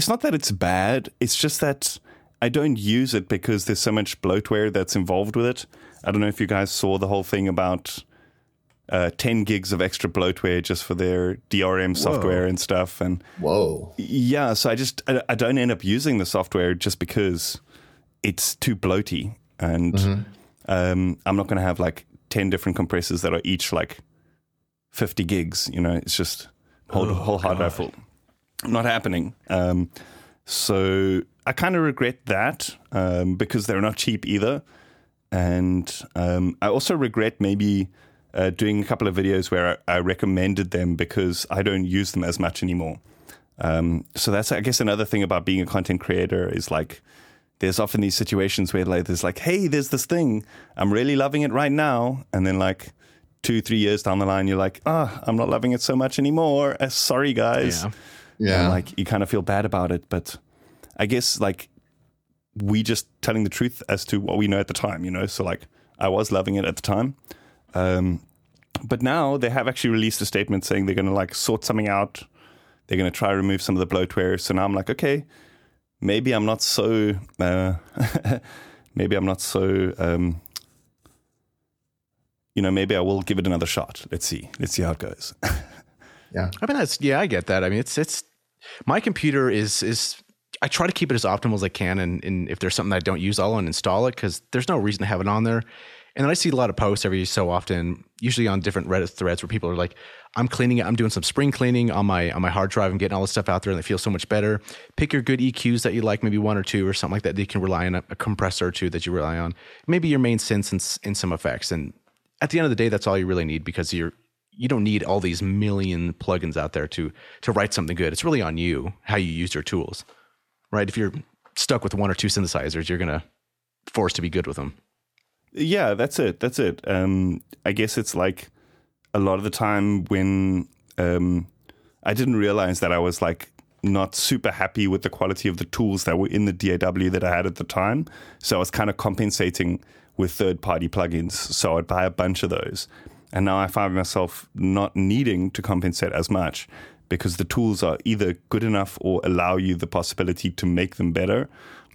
it's not that it's bad. It's just that I don't use it because there's so much bloatware that's involved with it. I don't know if you guys saw the whole thing about uh, 10 gigs of extra bloatware just for their DRM software Whoa. and stuff. And Whoa. Yeah, so I just I, I, don't end up using the software just because it's too bloaty, and mm-hmm. um, I'm not going to have like 10 different compressors that are each like 50 gigs. You know, it's just whole, oh, whole hard drive full. Not happening. Um, so I kind of regret that um, because they're not cheap either. And um, I also regret maybe uh, doing a couple of videos where I, I, recommended them because I don't use them as much anymore. Um, so that's, I guess, another thing about being a content creator is like, there's often these situations where like, there's like, hey, there's this thing. I'm really loving it right now. And then like, two, three years down the line, you're like, ah, oh, I'm not loving it so much anymore. Uh, sorry, guys. Yeah. Yeah. And like you kind of feel bad about it, but I guess like we just telling the truth as to what we know at the time, you know. So like I was loving it at the time, um, but now they have actually released a statement saying they're going to like sort something out. They're going to try to remove some of the bloatware. So now I'm like, okay, maybe I'm not so. Uh, maybe I'm not so um, you know, maybe I will give it another shot. Let's see. Let's see how it goes. yeah. I mean, that's, yeah, I get that. I mean, it's, it's, my computer is, is, I try to keep it as optimal as I can. And, and if there's something that I don't use, I'll uninstall it because there's no reason to have it on there. And then I see a lot of posts every so often, usually on different Reddit threads where people are like, I'm cleaning it. I'm doing some spring cleaning on my on my hard drive. I'm getting all this stuff out there and it feels so much better. Pick your good EQs that you like, maybe one or two or something like that. That you can rely on a, a compressor or two that you rely on. Maybe your main synths and, and some effects. And at the end of the day, that's all you really need because you're you don't need all these million plugins out there to to write something good. It's really on you how you use your tools, right? If you're stuck with one or two synthesizers, you're gonna force to be good with them. Yeah, that's it. That's it. Um, I guess it's like a lot of the time when um, I didn't realize that I was like not super happy with the quality of the tools that were in the DAW that I had at the time. So I was kind of compensating with third party plugins. So I'd buy a bunch of those. And now I find myself not needing to compensate as much because the tools are either good enough or allow you the possibility to make them better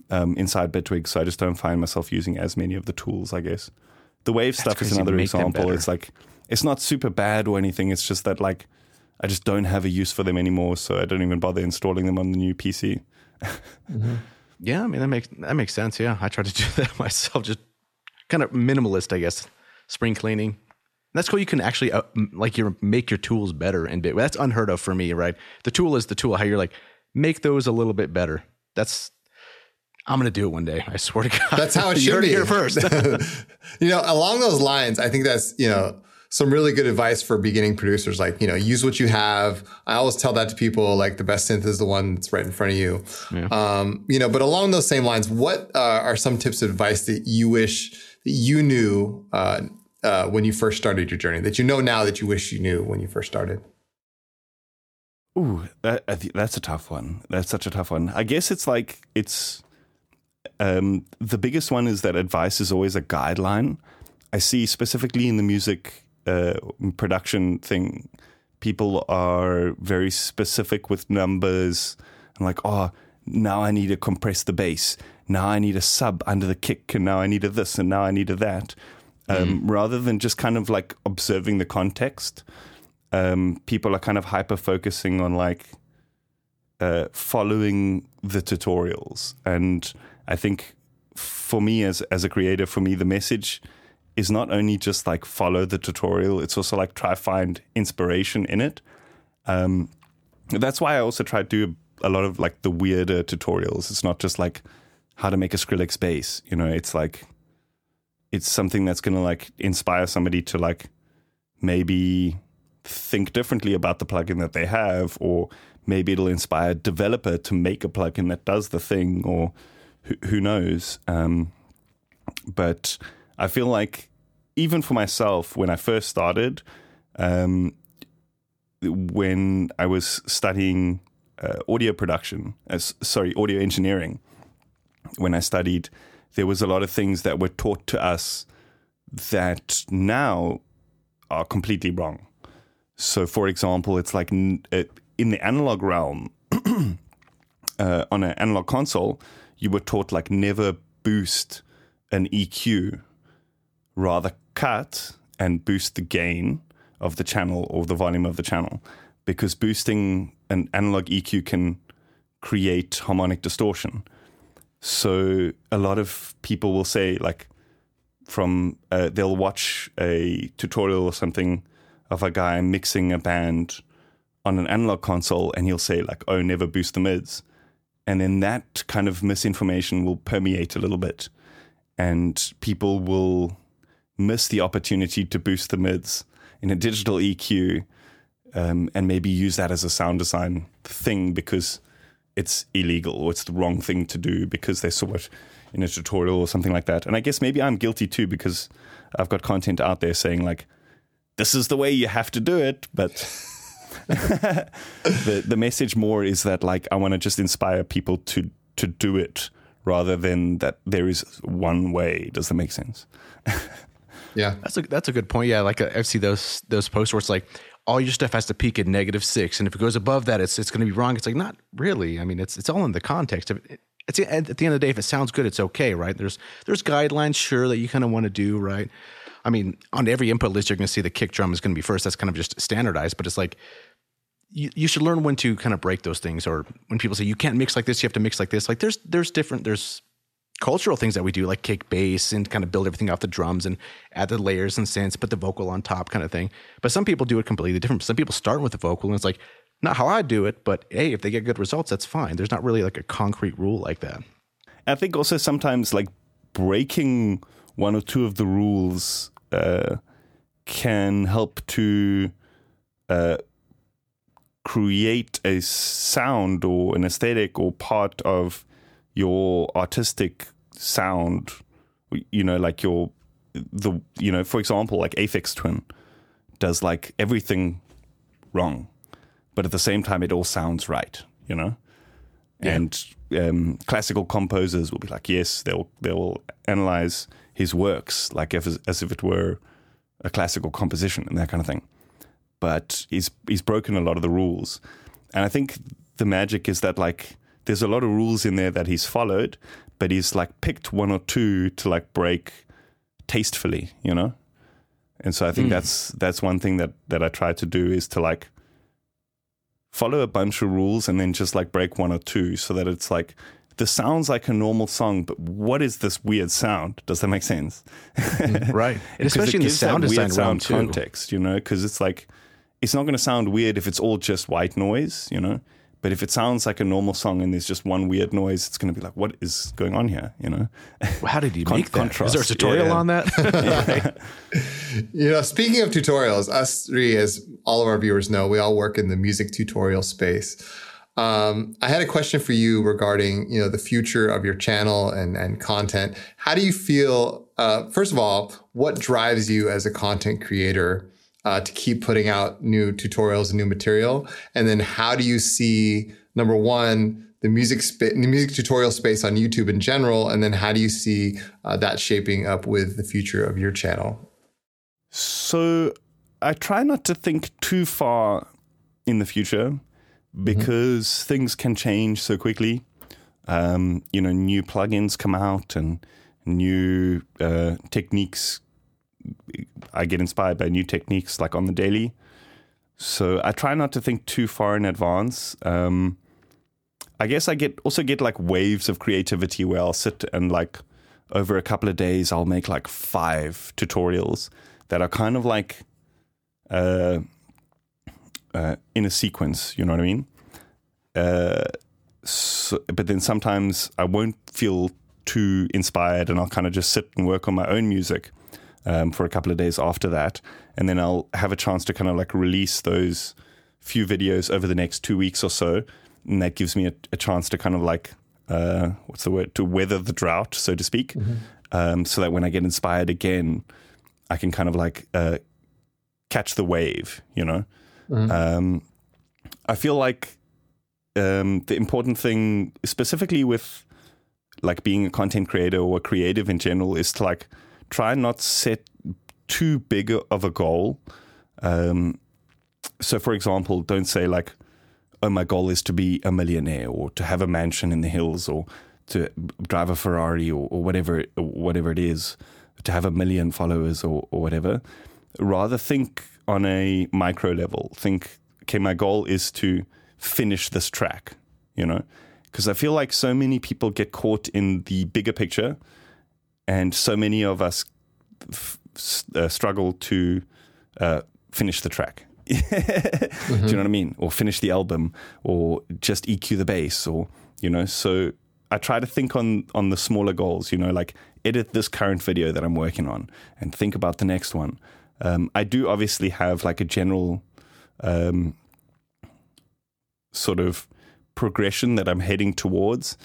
um, inside Bitwig. So I just don't find myself using as many of the tools, I guess. The Wave That's stuff is another example. It's like, it's not super bad or anything. It's just that, like, I just don't have a use for them anymore. So I don't even bother installing them on the new PC. mm-hmm. Yeah, I mean that makes that makes sense. Yeah, I try to do that myself. Just kind of minimalist, I guess. Spring cleaning. That's cool. You can actually uh, like you make your tools better and bit. That's unheard of for me, right? The tool is the tool. How you're like make those a little bit better. That's I'm gonna do it one day. I swear to God. That's how it should be. You're here first. you know, along those lines, I think that's you know some really good advice for beginning producers. Like you know, use what you have. I always tell that to people. Like the best synth is the one that's right in front of you. Yeah. Um, you know, but along those same lines, what uh, are some tips of advice that you wish that you knew uh, uh, when you first started your journey that you know now that you wish you knew when you first started? Ooh, that, that's a tough one. That's such a tough one. I guess it's like it's um, the biggest one is that advice is always a guideline. I see specifically in the music uh, production thing, people are very specific with numbers and like, oh, now I need to compress the bass. Now I need a sub under the kick, and now I need a this, and now I need a that. Um, mm. Rather than just kind of like observing the context, um, people are kind of hyper focusing on like uh, following the tutorials. And I think for me as as a creator, for me the message is not only just like follow the tutorial; it's also like try find inspiration in it. Um, that's why I also try to do a lot of like the weirder tutorials. It's not just like how to make a Skrillex bass. You know, it's like it's something that's going to like inspire somebody to like maybe think differently about the plugin that they have, or maybe it'll inspire a developer to make a plugin that does the thing, or who, who knows. Um, but I feel like even for myself, when I first started, um, when I was studying uh, audio production, as sorry, audio engineering, when I studied, there was a lot of things that were taught to us that now are completely wrong. So, for example, it's like in the analog realm, uh, on an analog console, you were taught like never boost an EQ, rather cut and boost the gain of the channel or the volume of the channel, because boosting an analog EQ can create harmonic distortion. So a lot of people will say like from uh, they'll watch a tutorial or something of a guy mixing a band on an analog console and he'll say like oh never boost the mids. And then that kind of misinformation will permeate a little bit and people will miss the opportunity to boost the mids in a digital EQ um, and maybe use that as a sound design thing because it's illegal or it's the wrong thing to do because they saw it in a tutorial or something like that. And I guess maybe I'm guilty too because I've got content out there saying like, this is the way you have to do it, but the the message more is that like I want to just inspire people to to do it rather than that there is one way. Does that make sense? yeah, that's a that's a good point. Yeah, like I see those those posts where it's like, all your stuff has to peak at negative six, and if it goes above that, it's it's going to be wrong. It's like not really. I mean, it's it's all in the context of it. It's at the end of the day, if it sounds good, it's okay, right? There's there's guidelines, sure, that you kind of want to do, right? I mean, on every input list, you're going to see the kick drum is going to be first. That's kind of just standardized, but it's like you, you should learn when to kind of break those things. Or when people say you can't mix like this, you have to mix like this. Like there's there's different there's cultural things that we do, like kick bass and kind of build everything off the drums and add the layers and synths, put the vocal on top, kind of thing. But some people do it completely different. Some people start with the vocal and it's like not how I do it, but hey, if they get good results, that's fine. There's not really like a concrete rule like that. I think also sometimes like breaking one or two of the rules uh, can help to uh, create a sound or an aesthetic or part of your artistic sound, you know, like your the you know, for example, like Aphex Twin does like everything wrong, but at the same time, it all sounds right, you know. Yeah. And um, classical composers will be like, yes, they'll they'll analyze his works like as, as if it were a classical composition and that kind of thing. But he's he's broken a lot of the rules, and I think the magic is that like there's a lot of rules in there that he's followed, but he's like picked one or two to like break tastefully, you know? And so I think mm. that's that's one thing that that I try to do is to like follow a bunch of rules and then just like break one or two so that it's like this sounds like a normal song, but what is this weird sound? Does that make sense? Mm, right. And especially in the sound design sound context, you know, because it's like it's not going to sound weird if it's all just white noise, you know. But if it sounds like a normal song and there's just one weird noise, it's going to be like, what is going on here? You know? Well, how did you Con- make that? Contrast. Is there a tutorial yeah. on that? you know, speaking of tutorials, us three, as all of our viewers know, we all work in the music tutorial space. Um, I had a question for you regarding, you know, the future of your channel and, and content. How do you feel, uh, first of all, what drives you as a content creator uh, to keep putting out new tutorials and new material? And then how do you see number one the music spa- the music tutorial space on YouTube in general, and then how do you see uh, that shaping up with the future of your channel? So I try not to think too far in the future because mm-hmm. things can change so quickly. Um, you know, new plugins come out and new uh, techniques. I get inspired by new techniques like on the daily. So I try not to think too far in advance. Um, I guess I get also get like waves of creativity where I'll sit and like over a couple of days I'll make like five tutorials that are kind of like uh, uh, in a sequence. You know what I mean? Uh, so, but then sometimes I won't feel too inspired, and I'll kind of just sit and work on my own music um, for a couple of days after that, and then I'll have a chance to kind of like release those few videos over the next two weeks or so, and that gives me a, a chance to kind of like uh, what's the word to weather the drought, so to speak, mm-hmm. um, so that when I get inspired again, I can kind of like uh, catch the wave, you know. Mm-hmm. Um, I feel like um, the important thing, specifically with like being a content creator or a creative in general, is to like try not set too big of a goal. Um, so, for example, don't say like, "Oh, my goal is to be a millionaire or to have a mansion in the hills or to drive a Ferrari or, or whatever whatever it is, to have a million followers or, or whatever." Rather, think on a micro level. Think, okay, my goal is to finish this track, you know? Because I feel like so many people get caught in the bigger picture, and so many of us f- uh, struggle to uh, finish the track. mm-hmm. Do you know what I mean? Or finish the album, or just EQ the bass, or you know. So I try to think on on the smaller goals. You know, like edit this current video that I'm working on, and think about the next one. Um, I do obviously have like a general um, sort of progression that I'm heading towards.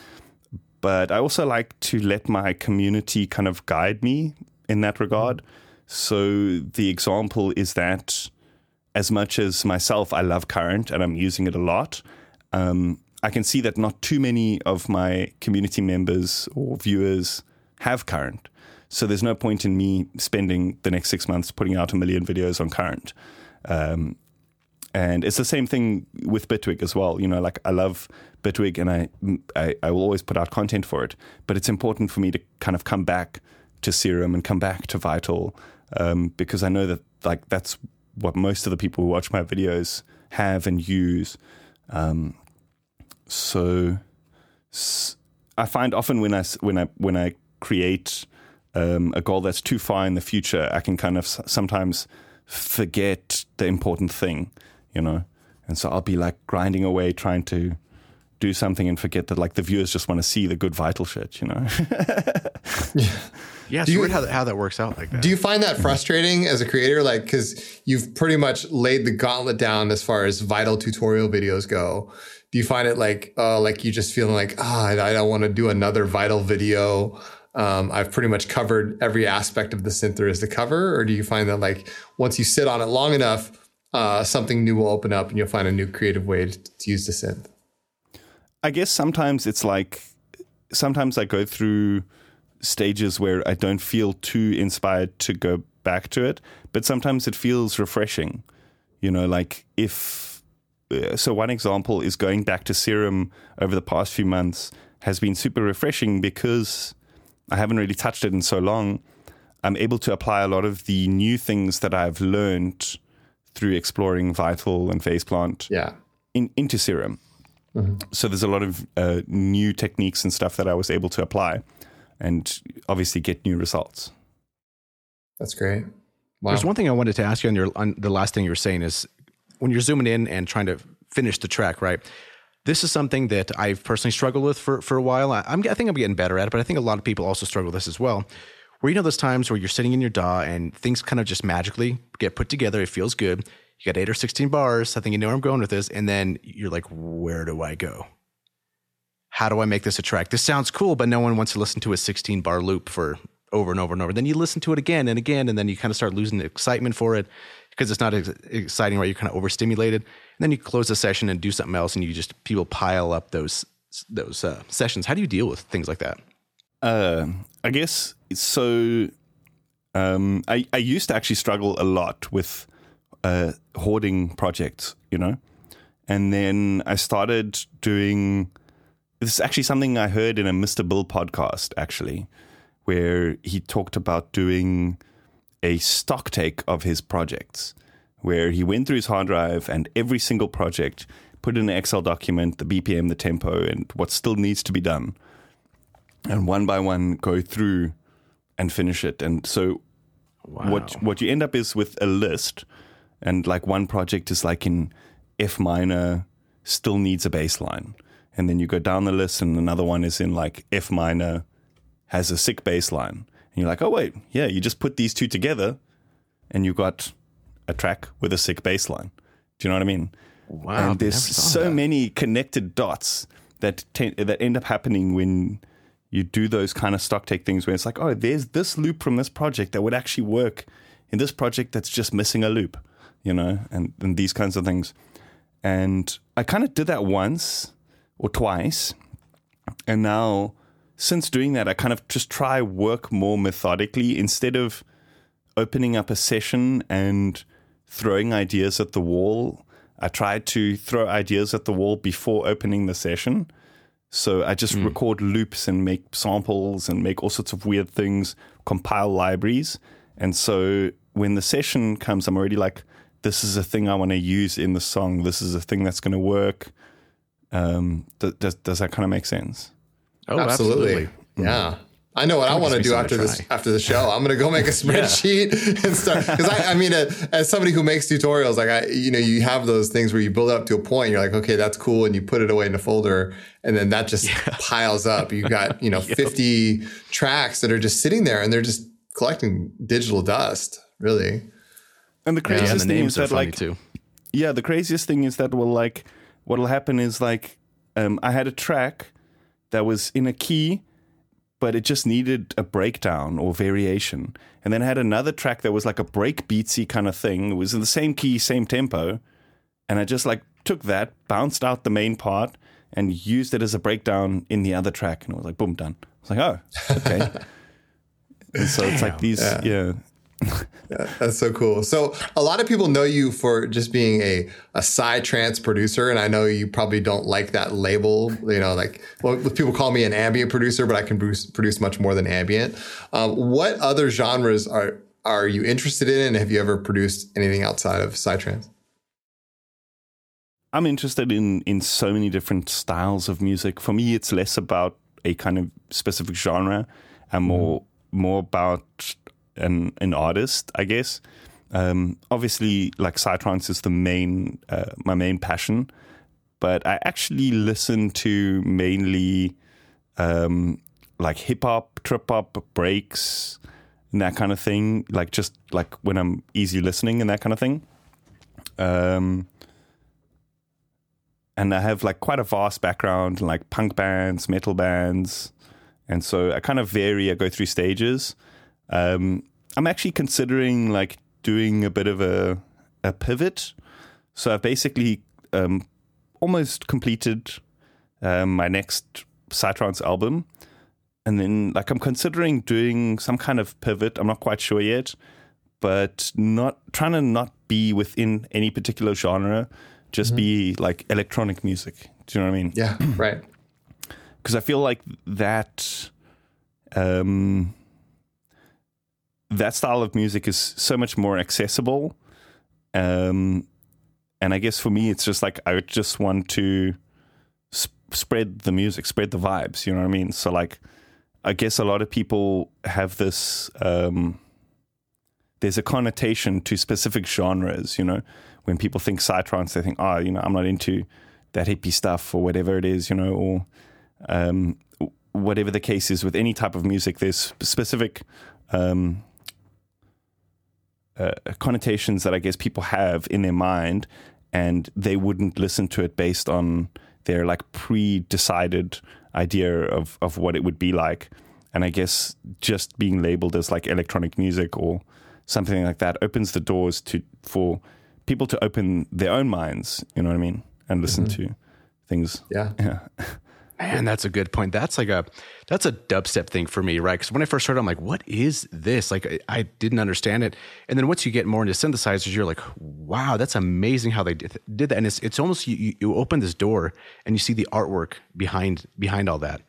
But I also like to let my community kind of guide me in that regard. So the example is that as much as myself, I love Current and I'm using it a lot. Um, I can see that not too many of my community members or viewers have Current. So there's no point in me spending the next six months putting out a million videos on Current. Um, and it's the same thing with Bitwig as well. You know, like I love Bitwig and I, I, I will always put out content for it. But it's important for me to kind of come back to Serum and come back to Vital um, because I know that like that's what most of the people who watch my videos have and use. Um, so I find often when I when I when I create um, a goal that's too far in the future, I can kind of sometimes forget the important thing you know. And so I'll be like grinding away trying to do something and forget that like the viewers just want to see the good vital shit, you know. yeah, yeah. It's you, weird how that, how that works out like that. Do you find that frustrating as a creator, like because you've pretty much laid the gauntlet down as far as vital tutorial videos go? Do you find it like uh, like you just feeling like ah, oh, I don't want to do another vital video? Um, I've pretty much covered every aspect of the synth there is to cover, or do you find that like once you sit on it long enough? uh, something new will open up and you'll find a new creative way to, to use the synth. I guess sometimes it's like sometimes I go through stages where I don't feel too inspired to go back to it, but sometimes it feels refreshing. You know, like if uh, so, one example is going back to Serum over the past few months has been super refreshing because I haven't really touched it in so long. I'm able to apply a lot of the new things that I've learned through exploring Vital and Phase Plant yeah. in, into Serum. Mm-hmm. So there's a lot of uh, new techniques and stuff that I was able to apply and obviously get new results. That's great. Wow. There's one thing I wanted to ask you on your on the last thing you were saying is when you're zooming in and trying to finish the track, right? This is something that I've personally struggled with for, for a while. I, am I think I'm getting better at it, but I think a lot of people also struggle with this as well where you know those times where you're sitting in your DAW and things kind of just magically get put together. It feels good. You got eight or 16 bars. I think you know where I'm going with this. And then you're like, where do I go? How do I make this a track? This sounds cool, but no one wants to listen to a 16 bar loop for over and over and over. Then you listen to it again and again, and then you kind of start losing the excitement for it because it's not ex- exciting, right? You're kind of overstimulated. And then you close the session and do something else, and you just people pile up those those uh, sessions? How do you deal with things like that? Uh, I guess so. Um, I I used to actually struggle a lot with uh, hoarding projects, you know, and then I started doing. This is actually something I heard in a Mr. Bill podcast, actually, where he talked about doing a stock take of his projects, where he went through his hard drive and every single project put in an Excel document, the BPM, the tempo, and what still needs to be done, and one by one go through and finish it. And so, Wow. what what you end up is with a list, and like one project is like in F minor, still needs a bass line, and then you go down the list, and another one is in like F minor, has a sick bass line, and you're like, oh wait, yeah, you just put these two together, and you got a track with a sick bass line. Do you know what I mean? Wow, and there's never thought of so that. many connected dots that te- that end up happening when you do those kind of stock take things where it's like, oh, there's this loop from this project that would actually work in this project that's just missing a loop, you know, and, and these kinds of things. And I kind of did that once or twice. And now, since doing that, I kind of just try work more methodically instead of opening up a session and throwing ideas at the wall. I try to throw ideas at the wall before opening the session. So I just hmm. record loops and make samples and make all sorts of weird things, compile libraries. And so when the session comes, I'm already like, this is a thing I want to use in the song. This is a thing that's going to work. Um, th- does, does that kind of make sense? Oh, absolutely. Yeah. I know what I want to do after this after the show. I'm going to go make a spreadsheet and start because I, I mean, uh, as somebody who makes tutorials, like I, you know, you have those things where you build it up to a point. You're like, okay, that's cool, and you put it away in a folder, and then that just piles up. You've got you know 50 tracks that are just sitting there, and they're just collecting digital dust. Really, And the Yeah, craziest and the thing names is that like too. yeah, the craziest thing is that will like what'll happen is like um, I had a track that was in a key, but it just needed a breakdown or variation, and then I had another track that was like a break beatsy kind of thing. It was in the same key, same tempo, and I just like took that, bounced out the main part, and used it as a breakdown in the other track, and it was like boom, done. I was like, oh, okay. and so it's like these, yeah. that's so cool. So a lot of people know you for just being a a psytrance producer, and I know you probably don't like that label. You know, like well, people call me an ambient producer, but I can produce, produce much more than ambient. Um, what other genres are are you interested in, and have you ever produced anything outside of psytrance? I'm interested in in so many different styles of music. For me, it's less about a kind of specific genre and more more about an an artist, I guess. Um, obviously, like psytrance is the main uh, my main passion, but I actually listen to mainly um, like hip hop, trip hop, breaks, and that kind of thing. Like just like when I'm easy listening and that kind of thing. Um, and I have like quite a vast background like punk bands, metal bands, and so I kind of vary. I go through stages. Um, I'm actually considering like doing a bit of a a pivot. So I've basically um, almost completed um, my next Psytrance album, and then like I'm considering doing some kind of pivot. I'm not quite sure yet, but not trying to not be within any particular genre, just be like electronic music. Do you know what I mean? Yeah, right. because I feel like that um, that style of music is so much more accessible. Um, and I guess for me, it's just like I just want to sp- spread the music, spread the vibes. You know what I mean? So like, I guess a lot of people have this. Um, there's a connotation to specific genres. You know, when people think psytrance, they think, oh, you know, I'm not into that hippie stuff or whatever it is. You know, or um, whatever the case is with any type of music, there's specific um, uh, connotations that I guess people have in their mind, and they wouldn't listen to it based on their like pre-decided idea of of what it would be like. And I guess just being labeled as like electronic music or something like that opens the doors to for people to open their own minds. You know what I mean? And listen to things. Yeah. Yeah. Man, that's a good point. That's like a that's a dubstep thing for me, right? Because when I first started, I'm like, "What is this?" Like, I, I, didn't understand it. And then once you get more into synthesizers, you're like, "Wow, that's amazing how they did, did that." And it's it's almost you, you open this door and you see the artwork behind behind all that.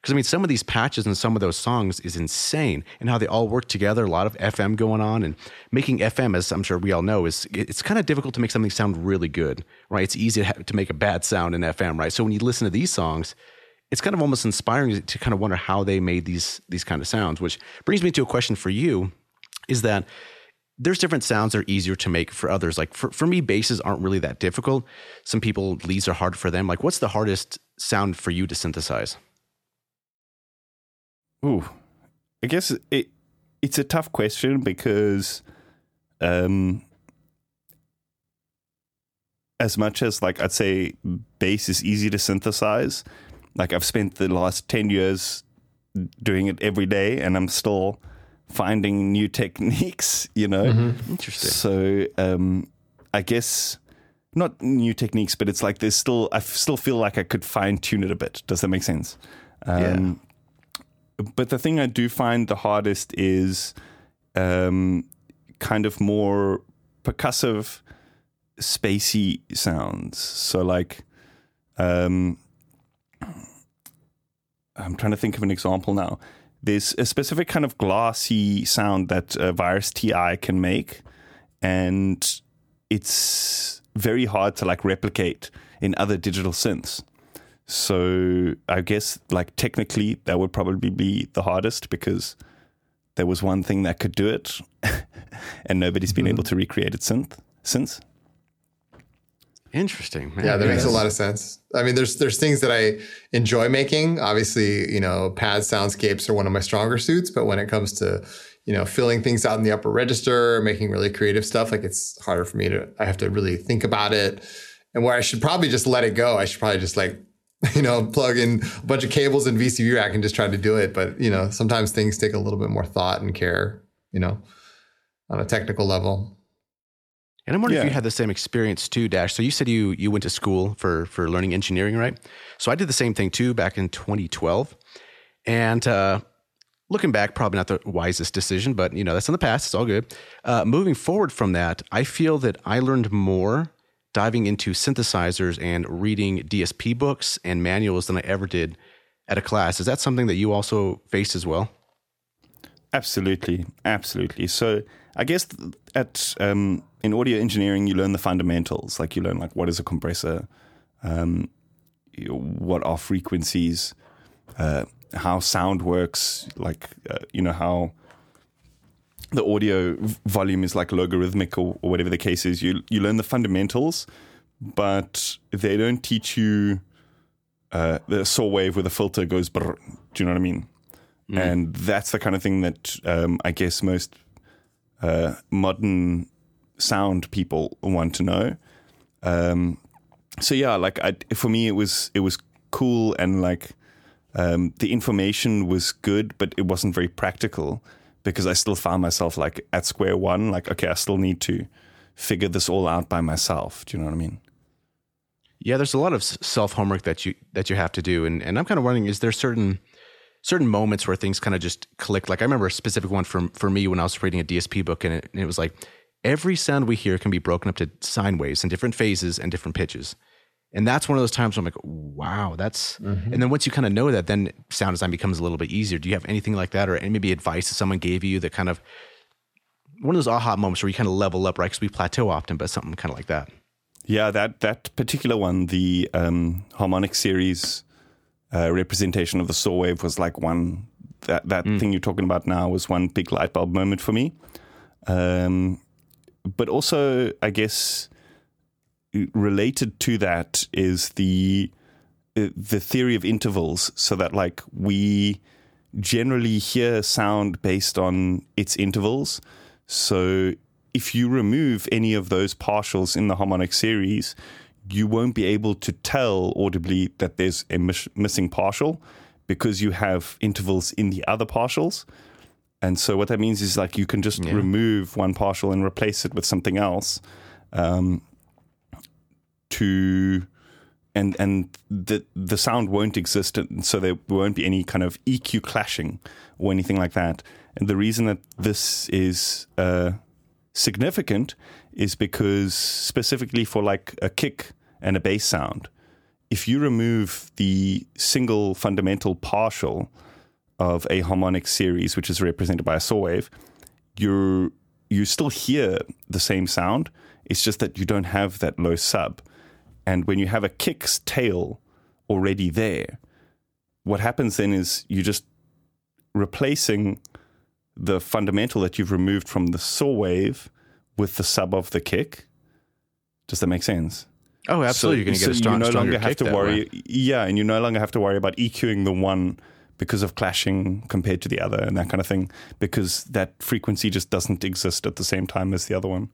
Because I mean, some of these patches and some of those songs is insane, and how they all work together. A lot of FM going on, and making FM, as I'm sure we all know, is it's kind of difficult to make something sound really good, right? It's easy to, to make a bad sound in FM, right? So when you listen to these songs, it's kind of almost inspiring to kind of wonder how they made these these kind of sounds. Which brings me to a question for you: Is that there's different sounds that are easier to make for others. Like for, for me, basses aren't really that difficult. Some people leads are hard for them. Like, what's the hardest sound for you to synthesize? Ooh, I guess it it's a tough question because, um, as much as like I'd say bass is easy to synthesize, like I've spent the last ten years doing it every day, and I'm still finding new techniques. You know, mm-hmm. interesting. So, um, I guess not new techniques, but it's like there's still I still feel like I could fine tune it a bit. Does that make sense? Um, yeah but the thing I do find the hardest is um, kind of more percussive, spacey sounds. So, like, um, I'm trying to think of an example now. There's a specific kind of glassy sound that uh, Virus TI can make, and it's very hard to like replicate in other digital synths. So I guess like technically that would probably be the hardest because there was one thing that could do it and nobody's been mm-hmm. able to recreate it since since. Interesting. Man. Yeah, that makes a lot of sense. I mean, there's there's things that I enjoy making. Obviously, you know, pad soundscapes are one of my stronger suits, but when it comes to you know filling things out in the upper register, making really creative stuff, like it's harder for me to. I have to really think about it, and where I should probably just let it go. I should probably just like you know, plug in a bunch of cables and VCV rack and just try to do it. But, you know, sometimes things take a little bit more thought and care, you know, on a technical level. And I'm wondering yeah. if you had the same experience too, Dash. So you said you you went to school for for learning engineering, right? So I did the same thing too back in 2012. And uh, looking back, probably not the wisest decision, but you know that's in the past. It's all good. Uh, moving forward from that, I feel that I learned more diving into synthesizers and reading DSP books and manuals than I ever did at a class. Is that something that you also faced as well? Absolutely, absolutely. So I guess at um, in audio engineering, you learn the fundamentals. Like you learn like what is a compressor, um, what are frequencies, uh, how sound works, like uh, you know how the audio volume is like logarithmic or, or, whatever the case is. You you learn the fundamentals, but they don't teach you uh, the saw wave where the filter goes. Brr, do you know what I mean? Mm. And that's the kind of thing that um, I guess most uh, modern sound people want to know. Um, so yeah, like I, for me, it was it was cool and like um, the information was good, but it wasn't very practical because I still found myself like at square one, like, okay, I still need to figure this all out by myself. Do you know what I mean? Yeah, there's a lot of self homework that you that you have to do, and and I'm kind of wondering, is there certain certain moments where things kind of just click? Like I remember a specific one for for me when I was reading a DSP book, and it, and it was like every sound we hear can be broken up to sine waves in different phases and different pitches. And that's one of those times where I'm like, wow, that's. Mm-hmm. And then once you kind of know that, then sound design becomes a little bit easier. Do you have anything like that, or maybe advice that someone gave you that kind of one of those aha moments where you kind of level up, right? Because we plateau often, but something kind of like that. Yeah, that that particular one, the um, harmonic series uh, representation of the saw wave was like one. That that mm. thing you're talking about now was one big light bulb moment for me. Um, but also, I guess related to that is the uh, the theory of intervals so that like we generally hear sound based on its intervals. So if you remove any of those partials in the harmonic series you won't be able to tell audibly that there's a mis- missing partial because you have intervals in the other partials. And so what that means is like you can just yeah. remove one partial and replace it with something else. Um, to and and the the sound won't exist, and so there won't be any kind of EQ clashing or anything like that. And the reason that this is uh, significant is because specifically for like a kick and a bass sound, if you remove the single fundamental partial of a harmonic series, which is represented by a saw wave, you you still hear the same sound. It's just that you don't have that low sub. And when you have a kick's tail already there, what happens then is you're just replacing the fundamental that you've removed from the saw wave with the sub of the kick. Does that make sense? Oh, absolutely. So, You're going to so get a strong, you no longer have to worry. way. Yeah, and you no longer have to worry about EQing the one because of clashing compared to the other and that kind of thing, because that frequency just doesn't exist at the same time as the other one.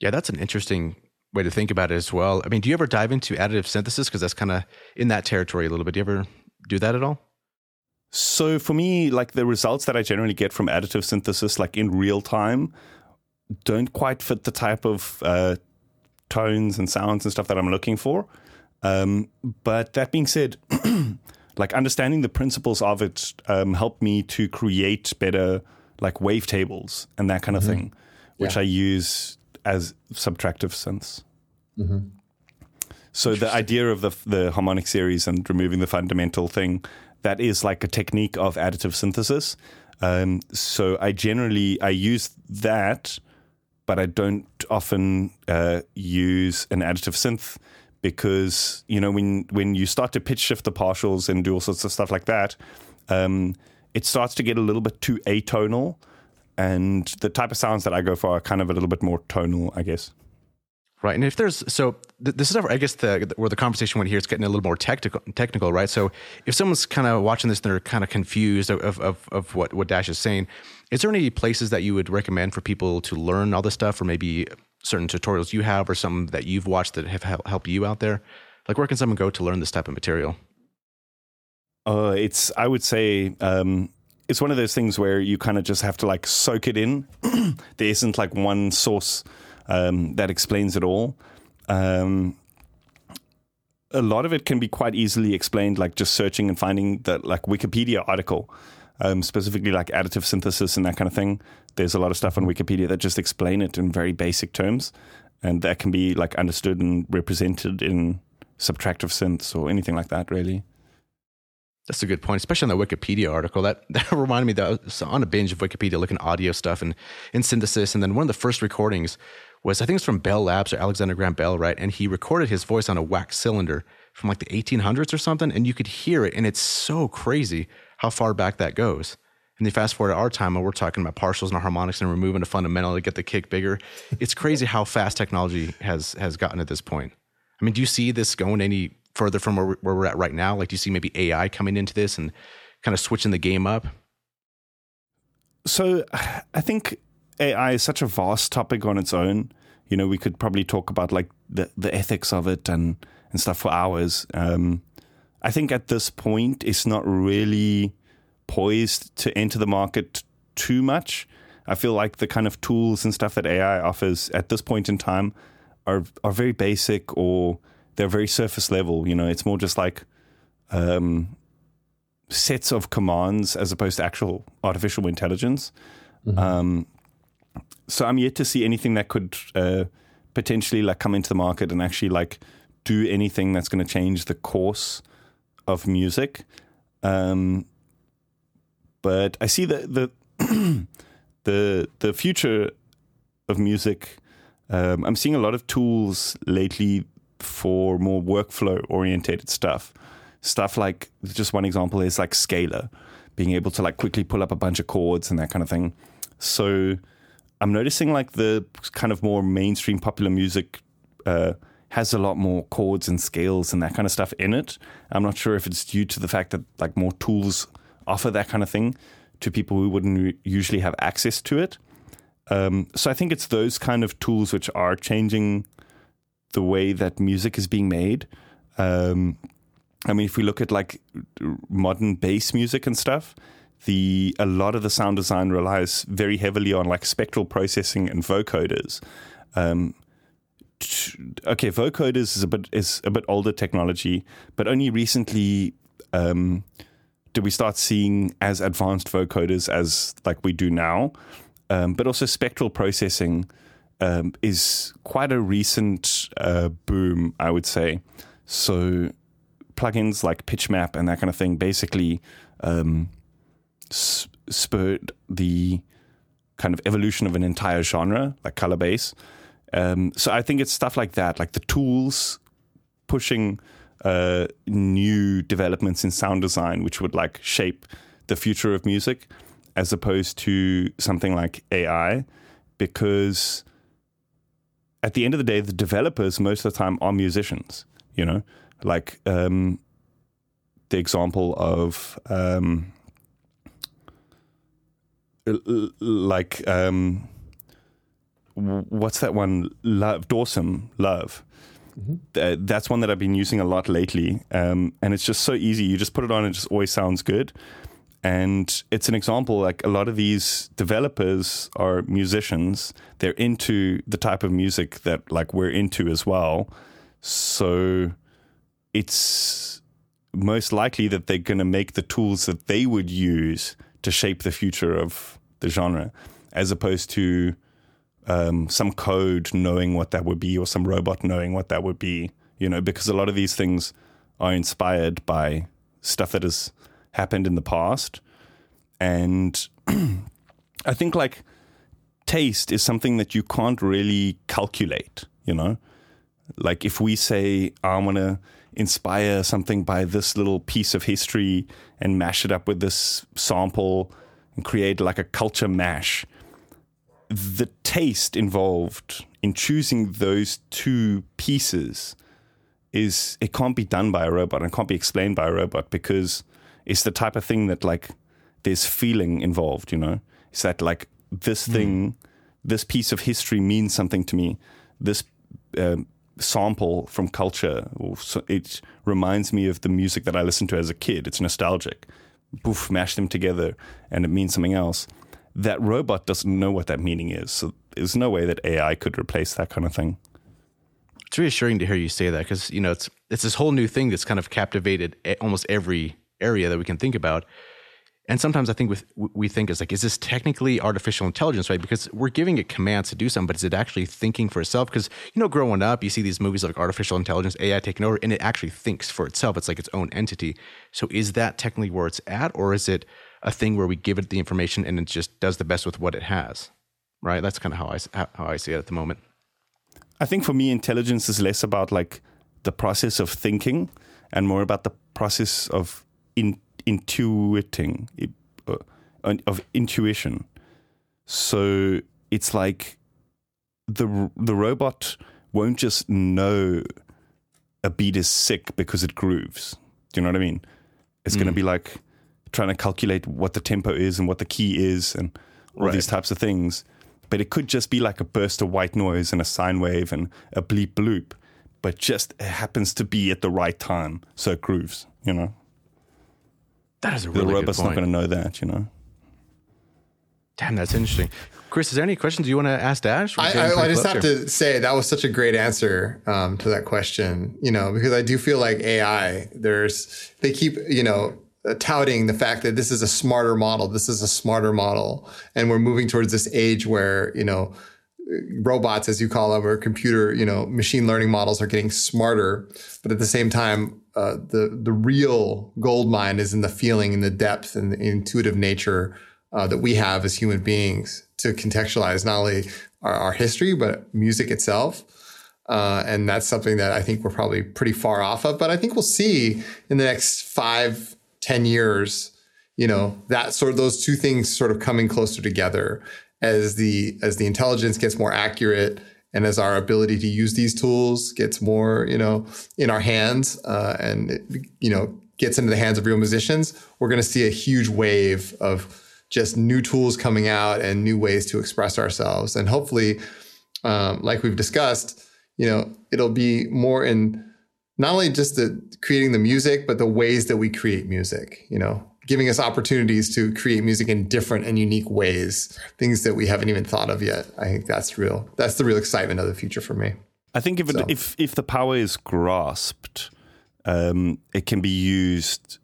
Yeah, that's an interesting way to think about it as well. I mean, do you ever dive into additive synthesis? Because that's kind of in that territory a little bit. Do you ever do that at all? So for me, like the results that I generally get from additive synthesis, like in real time, don't quite fit the type of uh, tones and sounds and stuff that I'm looking for. Um, but that being said, like understanding the principles of it um, helped me to create better like wavetables and that kind of thing, which Yeah. I use as subtractive synths. So the idea of the the harmonic series and removing the fundamental thing, that is like a technique of additive synthesis. Um, so I generally I use that, but I don't often uh, use an additive synth because you know when when you start to pitch shift the partials and do all sorts of stuff like that, um, it starts to get a little bit too atonal, and the type of sounds that I go for are kind of a little bit more tonal, I guess. Right, and if there's so th- this is I guess the where the conversation went here is getting a little more technical, technical, right? So if someone's kind of watching this and they're kind of confused of, of, of, of what what Dash is saying, is there any places that you would recommend for people to learn all this stuff, or maybe certain tutorials you have, or some that you've watched that have hel- helped you out there? Like where can someone go to learn this type of material? Uh, it's I would say um, it's one of those things where you kind of just have to like soak it in. there isn't like one source um, that explains it all. Um, a lot of it can be quite easily explained, like just searching and finding that like Wikipedia article, um, specifically like additive synthesis and that kind of thing. There's a lot of stuff on Wikipedia that just explain it in very basic terms, and that can be like understood and represented in subtractive synths or anything like that. Really. That's a good point, especially on the Wikipedia article. That that reminded me that I was on a binge of Wikipedia looking audio stuff and in synthesis. And then one of the first recordings was I think it's from Bell Labs or Alexander Graham Bell, right? And he recorded his voice on a wax cylinder from like the 1800s or something, and you could hear it, and it's so crazy how far back that goes. And then fast forward to our time, and we're talking about partials and harmonics and removing a fundamental to get the kick bigger. It's crazy how fast technology has has gotten at this point. I mean, do you see this going any further from where, where we're at right now? Like, do you see maybe AI coming into this and kind of switching the game up? So I think AI is such a vast topic on its own. You know, we could probably talk about like the, the ethics of it and, and stuff for hours. Um, I think at this point, it's not really poised to enter the market too much. I feel like the kind of tools and stuff that AI offers at this point in time are are very basic or they're very surface level. You know, it's more just like um, sets of commands as opposed to actual artificial intelligence. Um, so I'm yet to see anything that could uh, potentially like come into the market and actually like do anything that's going to change the course of music. Um, but I see the the the the future of music. Um, I'm seeing a lot of tools lately for more workflow orientated stuff. Stuff like just one example is like Scaler, being able to like quickly pull up a bunch of chords and that kind of thing. So I'm noticing like the kind of more mainstream popular music uh, has a lot more chords and scales and that kind of stuff in it. I'm not sure if it's due to the fact that like more tools offer that kind of thing to people who wouldn't usually have access to it. Um, so I think it's those kind of tools which are changing the way that music is being made. Um, I mean, if we look at like modern bass music and stuff, the a lot of the sound design relies very heavily on like spectral processing and vocoders um, okay, vocoders is a bit is a bit older technology, but only recently um, did we start seeing as advanced vocoders as like we do now. Um, but also spectral processing um, is quite a recent uh, boom, I would say. So plugins like PitchMap and that kind of thing basically um, s- spurred the kind of evolution of an entire genre, like color bass. Um, so I think it's stuff like that, like the tools pushing uh, new developments in sound design, which would like shape the future of music, as opposed to something like AI, because at the end of the day, the developers most of the time are musicians. You know, like um, the example of um, like um, what's that one? Love Dawson Love. Mm-hmm. Uh, that's one that I've been using a lot lately, um, and it's just so easy. You just put it on, and it just always sounds good. And it's an example like a lot of these developers are musicians. They're into the type of music that like we're into as well. So it's most likely that they're going to make the tools that they would use to shape the future of the genre, as opposed to um, some code knowing what that would be or some robot knowing what that would be. You know, because a lot of these things are inspired by stuff that has happened in the past, and I think like taste is something that you can't really calculate. You know, like if we say I want to inspire something by this little piece of history and mash it up with this sample and create like a culture mash. The taste involved in choosing those two pieces is it can't be done by a robot and can't be explained by a robot because it's the type of thing that like there's feeling involved, you know? It's that like this mm. thing, this piece of history means something to me. This um, sample from culture, it reminds me of the music that I listened to as a kid. It's nostalgic poof, mash them together and it means something else. That robot doesn't know what that meaning is. So there's no way that AI could replace that kind of thing. It's reassuring to hear you say that because you know it's it's this whole new thing that's kind of captivated almost every area that we can think about and sometimes I think with we think is like, is this technically artificial intelligence, right? Because we're giving it commands to do something, but is it actually thinking for itself? Because you know, growing up, you see these movies like artificial intelligence, AI taking over, and it actually thinks for itself. It's like its own entity. So is that technically where it's at, or is it a thing where we give it the information and it just does the best with what it has? Right. That's kind of how I how I see it at the moment. I think for me, intelligence is less about like the process of thinking and more about the process of in intuiting uh, of intuition. So it's like the the robot won't just know a beat is sick because it grooves. Do you know what I mean? It's mm. going to be like trying to calculate what the tempo is and what the key is and all right. these types of things. But it could just be like a burst of white noise and a sine wave and a bleep bloop, but just it happens to be at the right time, so it grooves. You know. That is a really the robot's not going to know that, you know. Damn, that's interesting. Chris, is there any questions you want to ask Dash? I, I, I, just have here. to say that was such a great answer um, to that question. You know, because I do feel like AI. There's they keep you know touting the fact that this is a smarter model. This is a smarter model, and we're moving towards this age where you know robots, as you call them, or computer, you know, machine learning models are getting smarter. But at the same time, uh, the the real gold mine is in the feeling, and the depth, and the intuitive nature uh, that we have as human beings to contextualize not only our, our history but music itself. Uh, and that's something that I think we're probably pretty far off of. But I think we'll see in the next five, ten years, you know, that sort of those two things sort of coming closer together as the as the intelligence gets more accurate and as our ability to use these tools gets more you know in our hands uh, and it, you know gets into the hands of real musicians we're going to see a huge wave of just new tools coming out and new ways to express ourselves. And hopefully um, like we've discussed you know it'll be more in not only just the creating the music but the ways that we create music you know giving us opportunities to create music in different and unique ways, things that we haven't even thought of yet. I think that's real. That's the real excitement of the future for me. I think if it, if if the power is grasped, um, it can be used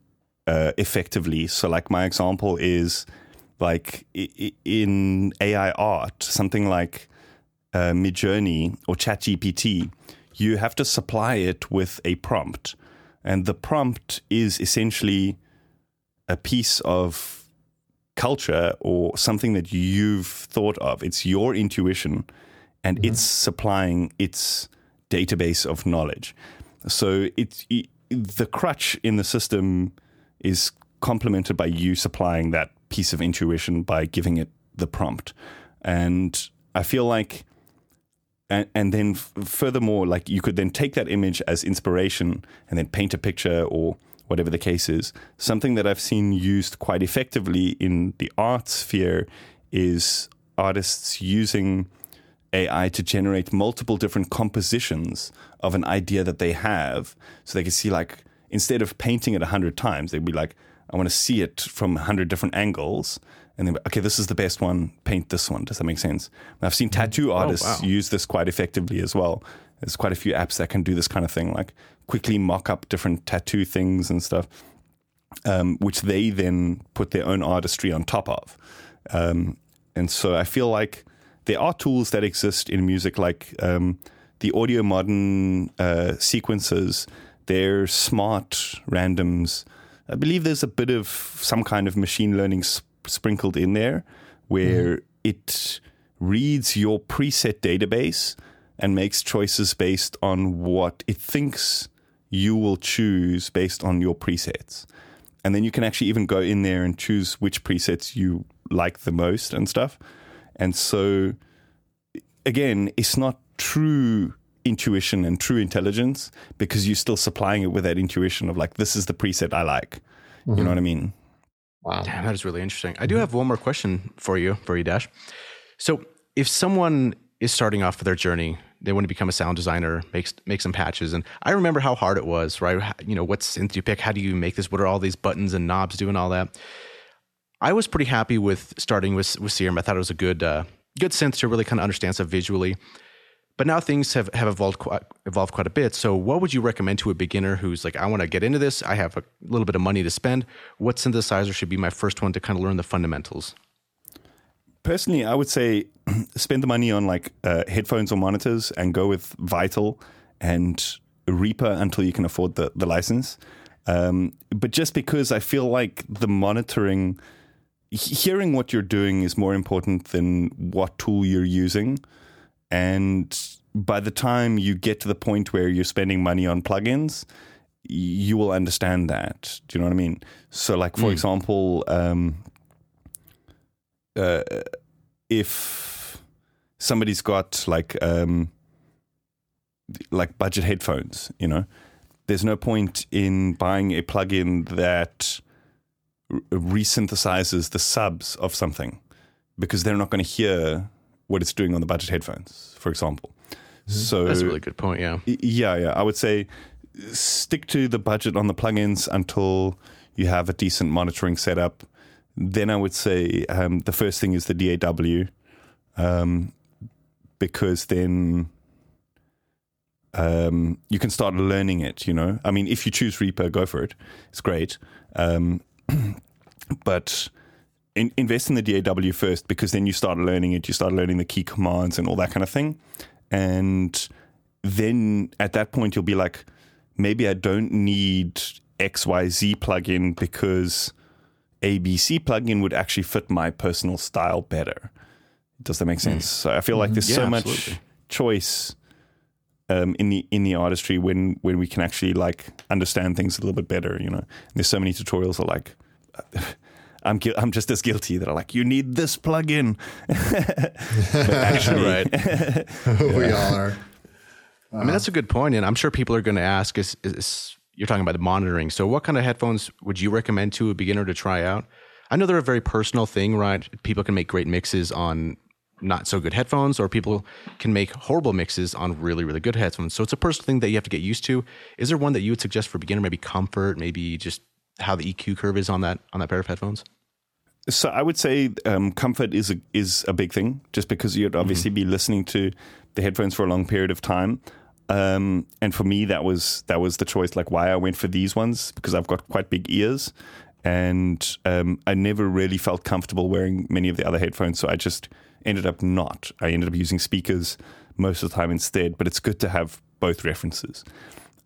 uh, effectively. So, like my example is like in AI art, something like uh, Midjourney or ChatGPT, you have to supply it with a prompt, and the prompt is essentially a piece of culture or something that you've thought of. It's your intuition, and mm-hmm. it's supplying its database of knowledge. So it's it, the crutch in the system is complemented by you supplying that piece of intuition by giving it the prompt, and I feel like. And, and then, f- furthermore, like you could then take that image as inspiration and then paint a picture or whatever the case is. Something that I've seen used quite effectively in the art sphere is artists using AI to generate multiple different compositions of an idea that they have. So they can see, like, instead of painting it a hundred times, they'd be like, I want to see it from a hundred different angles. And then, okay, this is the best one, paint this one. Does that make sense? And I've seen tattoo oh, artists wow. use this quite effectively as well. There's quite a few apps that can do this kind of thing, like quickly mock up different tattoo things and stuff um, which they then put their own artistry on top of. Um, and so I feel like there are tools that exist in music, like um, the Audiomodern uh, sequences. They're smart randoms. I believe there's a bit of some kind of machine learning sp- sprinkled in there, where it reads your preset database and makes choices based on what it thinks you will choose based on your presets. And then you can actually even go in there and choose which presets you like the most and stuff. And so, again, it's not true intuition and true intelligence because you're still supplying it with that intuition of like, this is the preset I like. You know mm-hmm. what I mean? Wow. Damn, that is really interesting. I do mm-hmm. have one more question for you, for you, Dash. So, if someone is starting off with their journey, they want to become a sound designer, make make some patches, and I remember how hard it was, right? You know, what synth do you pick? How do you make this? What are all these buttons and knobs doing? All that. I was pretty happy with starting with with Serum. I thought it was a good uh, good synth to really kind of understand stuff visually. But now things have, have evolved quite, evolved quite a bit. So, what would you recommend to a beginner who's like, I want to get into this? I have a little bit of money to spend. What synthesizer should be my first one to kind of learn the fundamentals? Personally, I would say spend the money on like uh, headphones or monitors and go with Vital and Reaper until you can afford the, the license. Um, but just because I feel like the monitoring, hearing what you're doing is more important than what tool you're using. And by the time you get to the point where you're spending money on plugins, you will understand that. Do you know what I mean? So, like for example, um, uh, if somebody's got like um, like budget headphones, you know, there's no point in buying a plugin that resynthesizes the subs of something because they're not going to hear what it's doing on the budget headphones, for example. So That's a really good point. Yeah. Yeah, yeah. I would say stick to the budget on the plugins until you have a decent monitoring setup. Then I would say um, the first thing is the DAW, um, because then um, you can start learning it. You know, I mean, if you choose Reaper, go for it. It's great, um, but in, invest in the DAW first because then you start learning it. You start learning the key commands and all that kind of thing, and then at that point you'll be like, maybe I don't need XYZ plugin because ABC plugin would actually fit my personal style better. Does that make sense? So I feel like there's Yeah, so much absolutely. choice um, in the in the artistry when when we can actually like understand things a little bit better. You know, there's so many tutorials that are like. I'm gui- I'm just as guilty that are like you need this plugin. but actually, Right. we all are. I mean, that's a good point, and I'm sure people are going to ask: is, is you're talking about the monitoring? So, what kind of headphones would you recommend to a beginner to try out? I know they're a very personal thing, right? People can make great mixes on not so good headphones, or people can make horrible mixes on really, really good headphones. So, it's a personal thing that you have to get used to. Is there one that you would suggest for beginner? Maybe comfort, maybe just how the EQ curve is on that on that pair of headphones. So I would say um, comfort is a, is a big thing, just because you'd obviously be listening to the headphones for a long period of time. Um, and for me, that was that was the choice. Like why I went for these ones because I've got quite big ears, and um, I never really felt comfortable wearing many of the other headphones. So I just ended up not. I ended up using speakers most of the time instead. But it's good to have both references.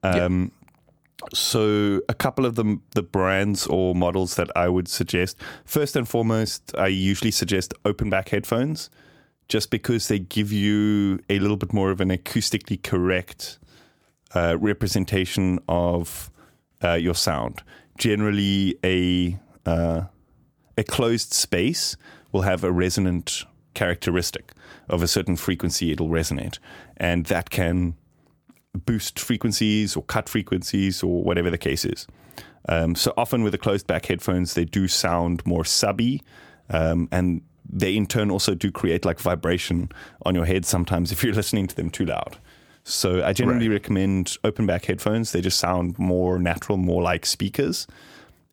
Um, So a couple of the the brands or models that I would suggest. First and foremost, I usually suggest open back headphones, just because they give you a little bit more of an acoustically correct uh, representation of uh, your sound. Generally, a uh, a closed space will have a resonant characteristic of a certain frequency. It'll resonate, and that can boost frequencies or cut frequencies or whatever the case is. Um, so often with the closed back headphones, they do sound more subby, um, and they in turn also do create like vibration on your head sometimes if you're listening to them too loud. So I generally Right. recommend open back headphones. They just sound more natural, more like speakers,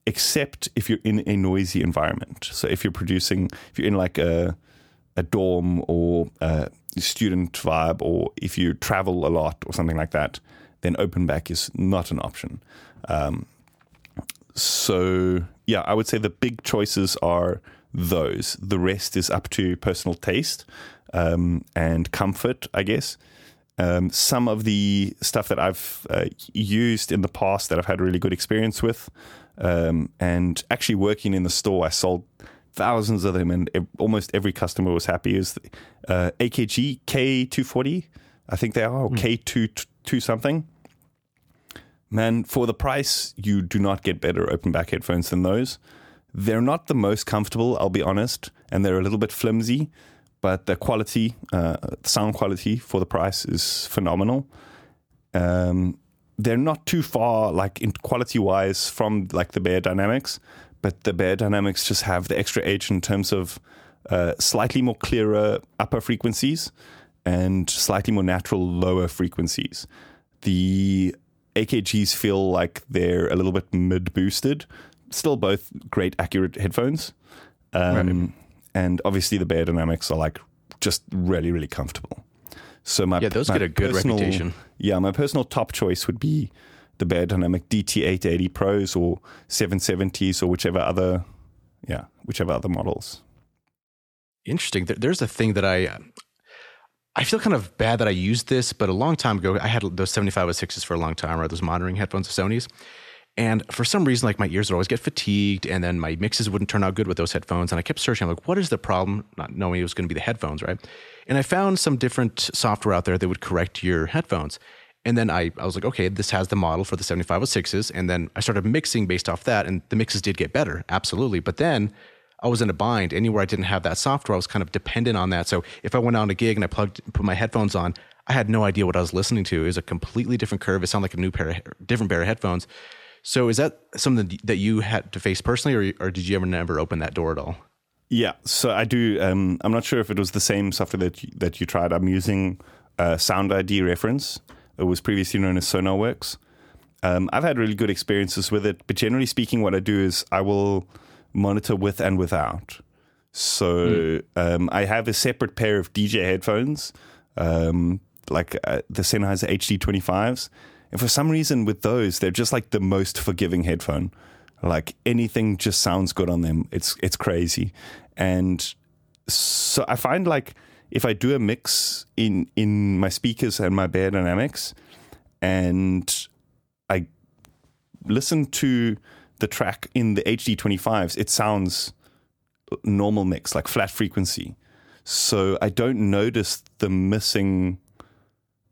except if you're in a noisy environment. So if you're producing, if you're in like a a dorm or a student vibe, or if you travel a lot or something like that, then open back is not an option. Um, so yeah, I would say the big choices are those. The rest is up to personal taste um, and comfort, I guess. Um, some of the stuff that I've uh, used in the past that I've had really good experience with, um, and actually working in the store, I sold thousands of them, and ev- almost every customer was happy. Is the, uh, AKG K240, I think they are, or K2 two something. Man, for the price, you do not get better open back headphones than those. They're not the most comfortable, I'll be honest, and they're a little bit flimsy, but the quality, uh, sound quality for the price is phenomenal. Um, they're not too far, like in quality wise, from like the Beyerdynamics, but the Beyerdynamics just have the extra edge in terms of uh, slightly more clearer upper frequencies and slightly more natural lower frequencies. The AKGs feel like they're a little bit mid boosted. Still, both great, accurate headphones. Um, And obviously, the Beyerdynamics are like just really, really comfortable. So my Yeah, those my get a good personal- reputation. Yeah, my personal top choice would be the Beyerdynamic DT880 Pros or 770s or whichever other, yeah, whichever other models. Interesting. There's a thing that I I feel kind of bad that I used this, but a long time ago I had those 7506s for a long time, or those monitoring headphones of Sony's. And for some reason, like my ears would always get fatigued, and then my mixes wouldn't turn out good with those headphones. And I kept searching, I'm like, what is the problem? Not knowing it was going to be the headphones, right? And I found some different software out there that would correct your headphones. And then I, I was like, okay, this has the model for the 7506s. And then I started mixing based off that, and the mixes did get better, absolutely. But then I was in a bind. Anywhere I didn't have that software, I was kind of dependent on that. So if I went on a gig and I plugged, put my headphones on, I had no idea what I was listening to. It was a completely different curve. It sounded like a new pair of different pair of headphones. So is that something that you had to face personally, or, or did you ever never open that door at all? Yeah, so I do. Um, I'm not sure if it was the same software that you, that you tried. I'm using uh, Sound ID Reference. It was previously known as SonarWorks. Um, I've had really good experiences with it, but generally speaking, what I do is I will monitor with and without. So um, I have a separate pair of DJ headphones, um, like uh, the Sennheiser HD25s. And for some reason, with those, they're just like the most forgiving headphone. Like anything just sounds good on them. It's it's crazy, and so I find like if I do a mix in in my speakers and my Beyerdynamics, and I listen to the track in the HD25s, it sounds normal mix, like flat frequency. So I don't notice the missing,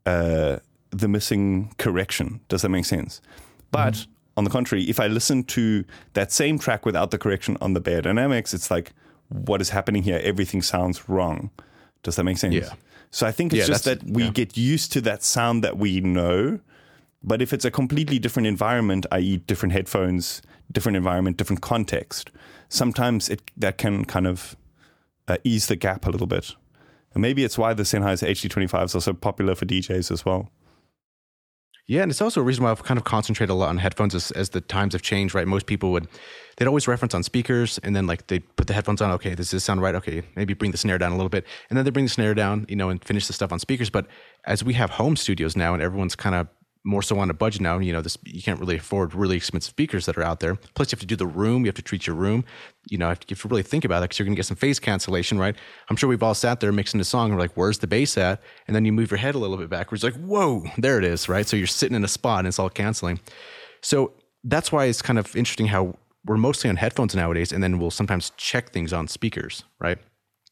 uh, the missing correction. Does that make sense? But on the contrary, if I listen to that same track without the correction on the Beyerdynamics, it's like, what is happening here? Everything sounds wrong. Does that make sense? Yeah. So I think it's Yeah, just that we yeah. get used to that sound that we know. But if it's a completely different environment, i.e., different headphones, different environment, different context, sometimes it that can kind of uh, ease the gap a little bit. And maybe it's why the Sennheiser HD25s are so popular for DJs as well. Yeah, and it's also a reason why I've kind of concentrated a lot on headphones as, as the times have changed, right? Most people would, they'd always reference on speakers and then like they put the headphones on. Okay, does this sound right? Okay, maybe bring the snare down a little bit. And then they bring the snare down, you know, and finish the stuff on speakers. But as we have home studios now and everyone's kind of more so on a budget now. You know, this you can't really afford really expensive speakers that are out there. Plus, you have to do the room. You have to treat your room. You know, you have to really think about it because you're going to get some phase cancellation, right? I'm sure we've all sat there mixing a song. And we're like, "Where's the bass at?" And then you move your head a little bit backwards, like, "Whoa, there it is!" Right? So you're sitting in a spot and it's all canceling. So that's why it's kind of interesting how we're mostly on headphones nowadays, and then we'll sometimes check things on speakers, right?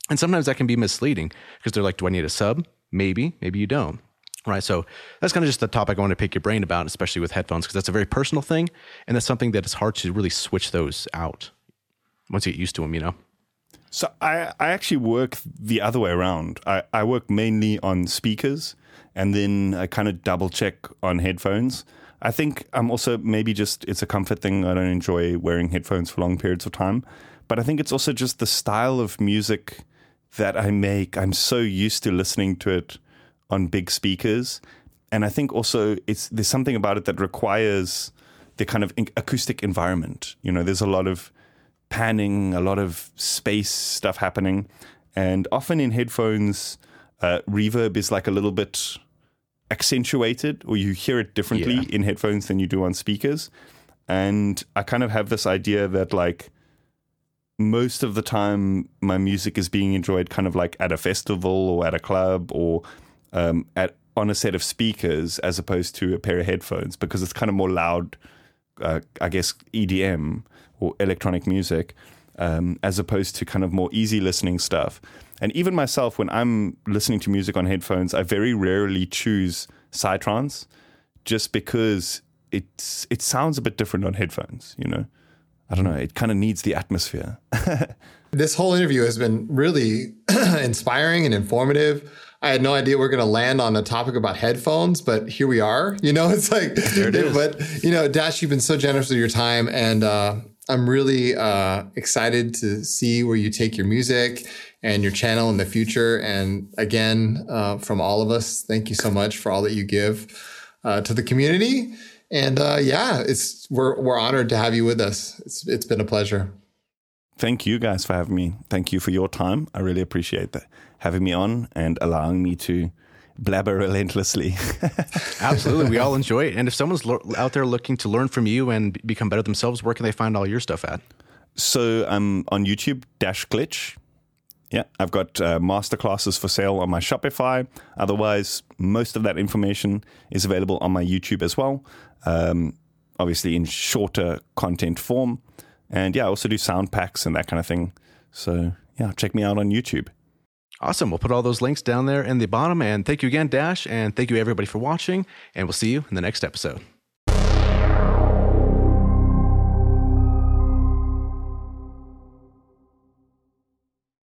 And sometimes that can be misleading because they're like, "Do I need a sub?" Maybe, maybe you don't right? So that's kind of just the topic I want to pick your brain about, especially with headphones, because that's a very personal thing, and that's something that it's hard to really switch those out once you get used to them, you know. So I, I actually work the other way around. I, I work mainly on speakers, and then I kind of double check on headphones. I think I'm also maybe just it's a comfort thing. I don't enjoy wearing headphones for long periods of time, but I think it's also just the style of music that I make. I'm so used to listening to it on big speakers. And I think also it's there's something about it that requires the kind of acoustic environment. You know, there's a lot of panning, a lot of space stuff happening, and often in headphones, uh, reverb is like a little bit accentuated, or you hear it differently yeah. in headphones than you do on speakers. And I kind of have this idea that like most of the time my music is being enjoyed kind of like at a festival or at a club or um, at on a set of speakers as opposed to a pair of headphones because it's kind of more loud, uh, I guess EDM or electronic music, um, as opposed to kind of more easy listening stuff. And even myself, when I'm listening to music on headphones, I very rarely choose psytrance, just because it's it sounds a bit different on headphones. You know, I don't know. It kind of needs the atmosphere. this whole interview has been really inspiring and informative. I had no idea we are going to land on a topic about headphones, but here we are. You know, it's like, it but you know, Dash, you've been so generous with your time, and uh, I'm really uh, excited to see where you take your music and your channel in the future. And again, uh, from all of us, thank you so much for all that you give uh, to the community. And uh, yeah, it's we're we're honored to have you with us. It's it's been a pleasure. Thank you guys for having me. Thank you for your time. I really appreciate that having me on and allowing me to blabber relentlessly. Absolutely. We all enjoy it. And if someone's lo- out there looking to learn from you and become better themselves, where can they find all your stuff at? So I'm on YouTube, Dash Glitch. Yeah, I've got uh, masterclasses for sale on my Shopify. Otherwise, most of that information is available on my YouTube as well. Um, obviously, in shorter content form. And yeah, I also do sound packs and that kind of thing. So yeah, check me out on YouTube. Awesome. We'll put all those links down there in the bottom. And thank you again, Dash. And thank you, everybody, for watching. And we'll see you in the next episode.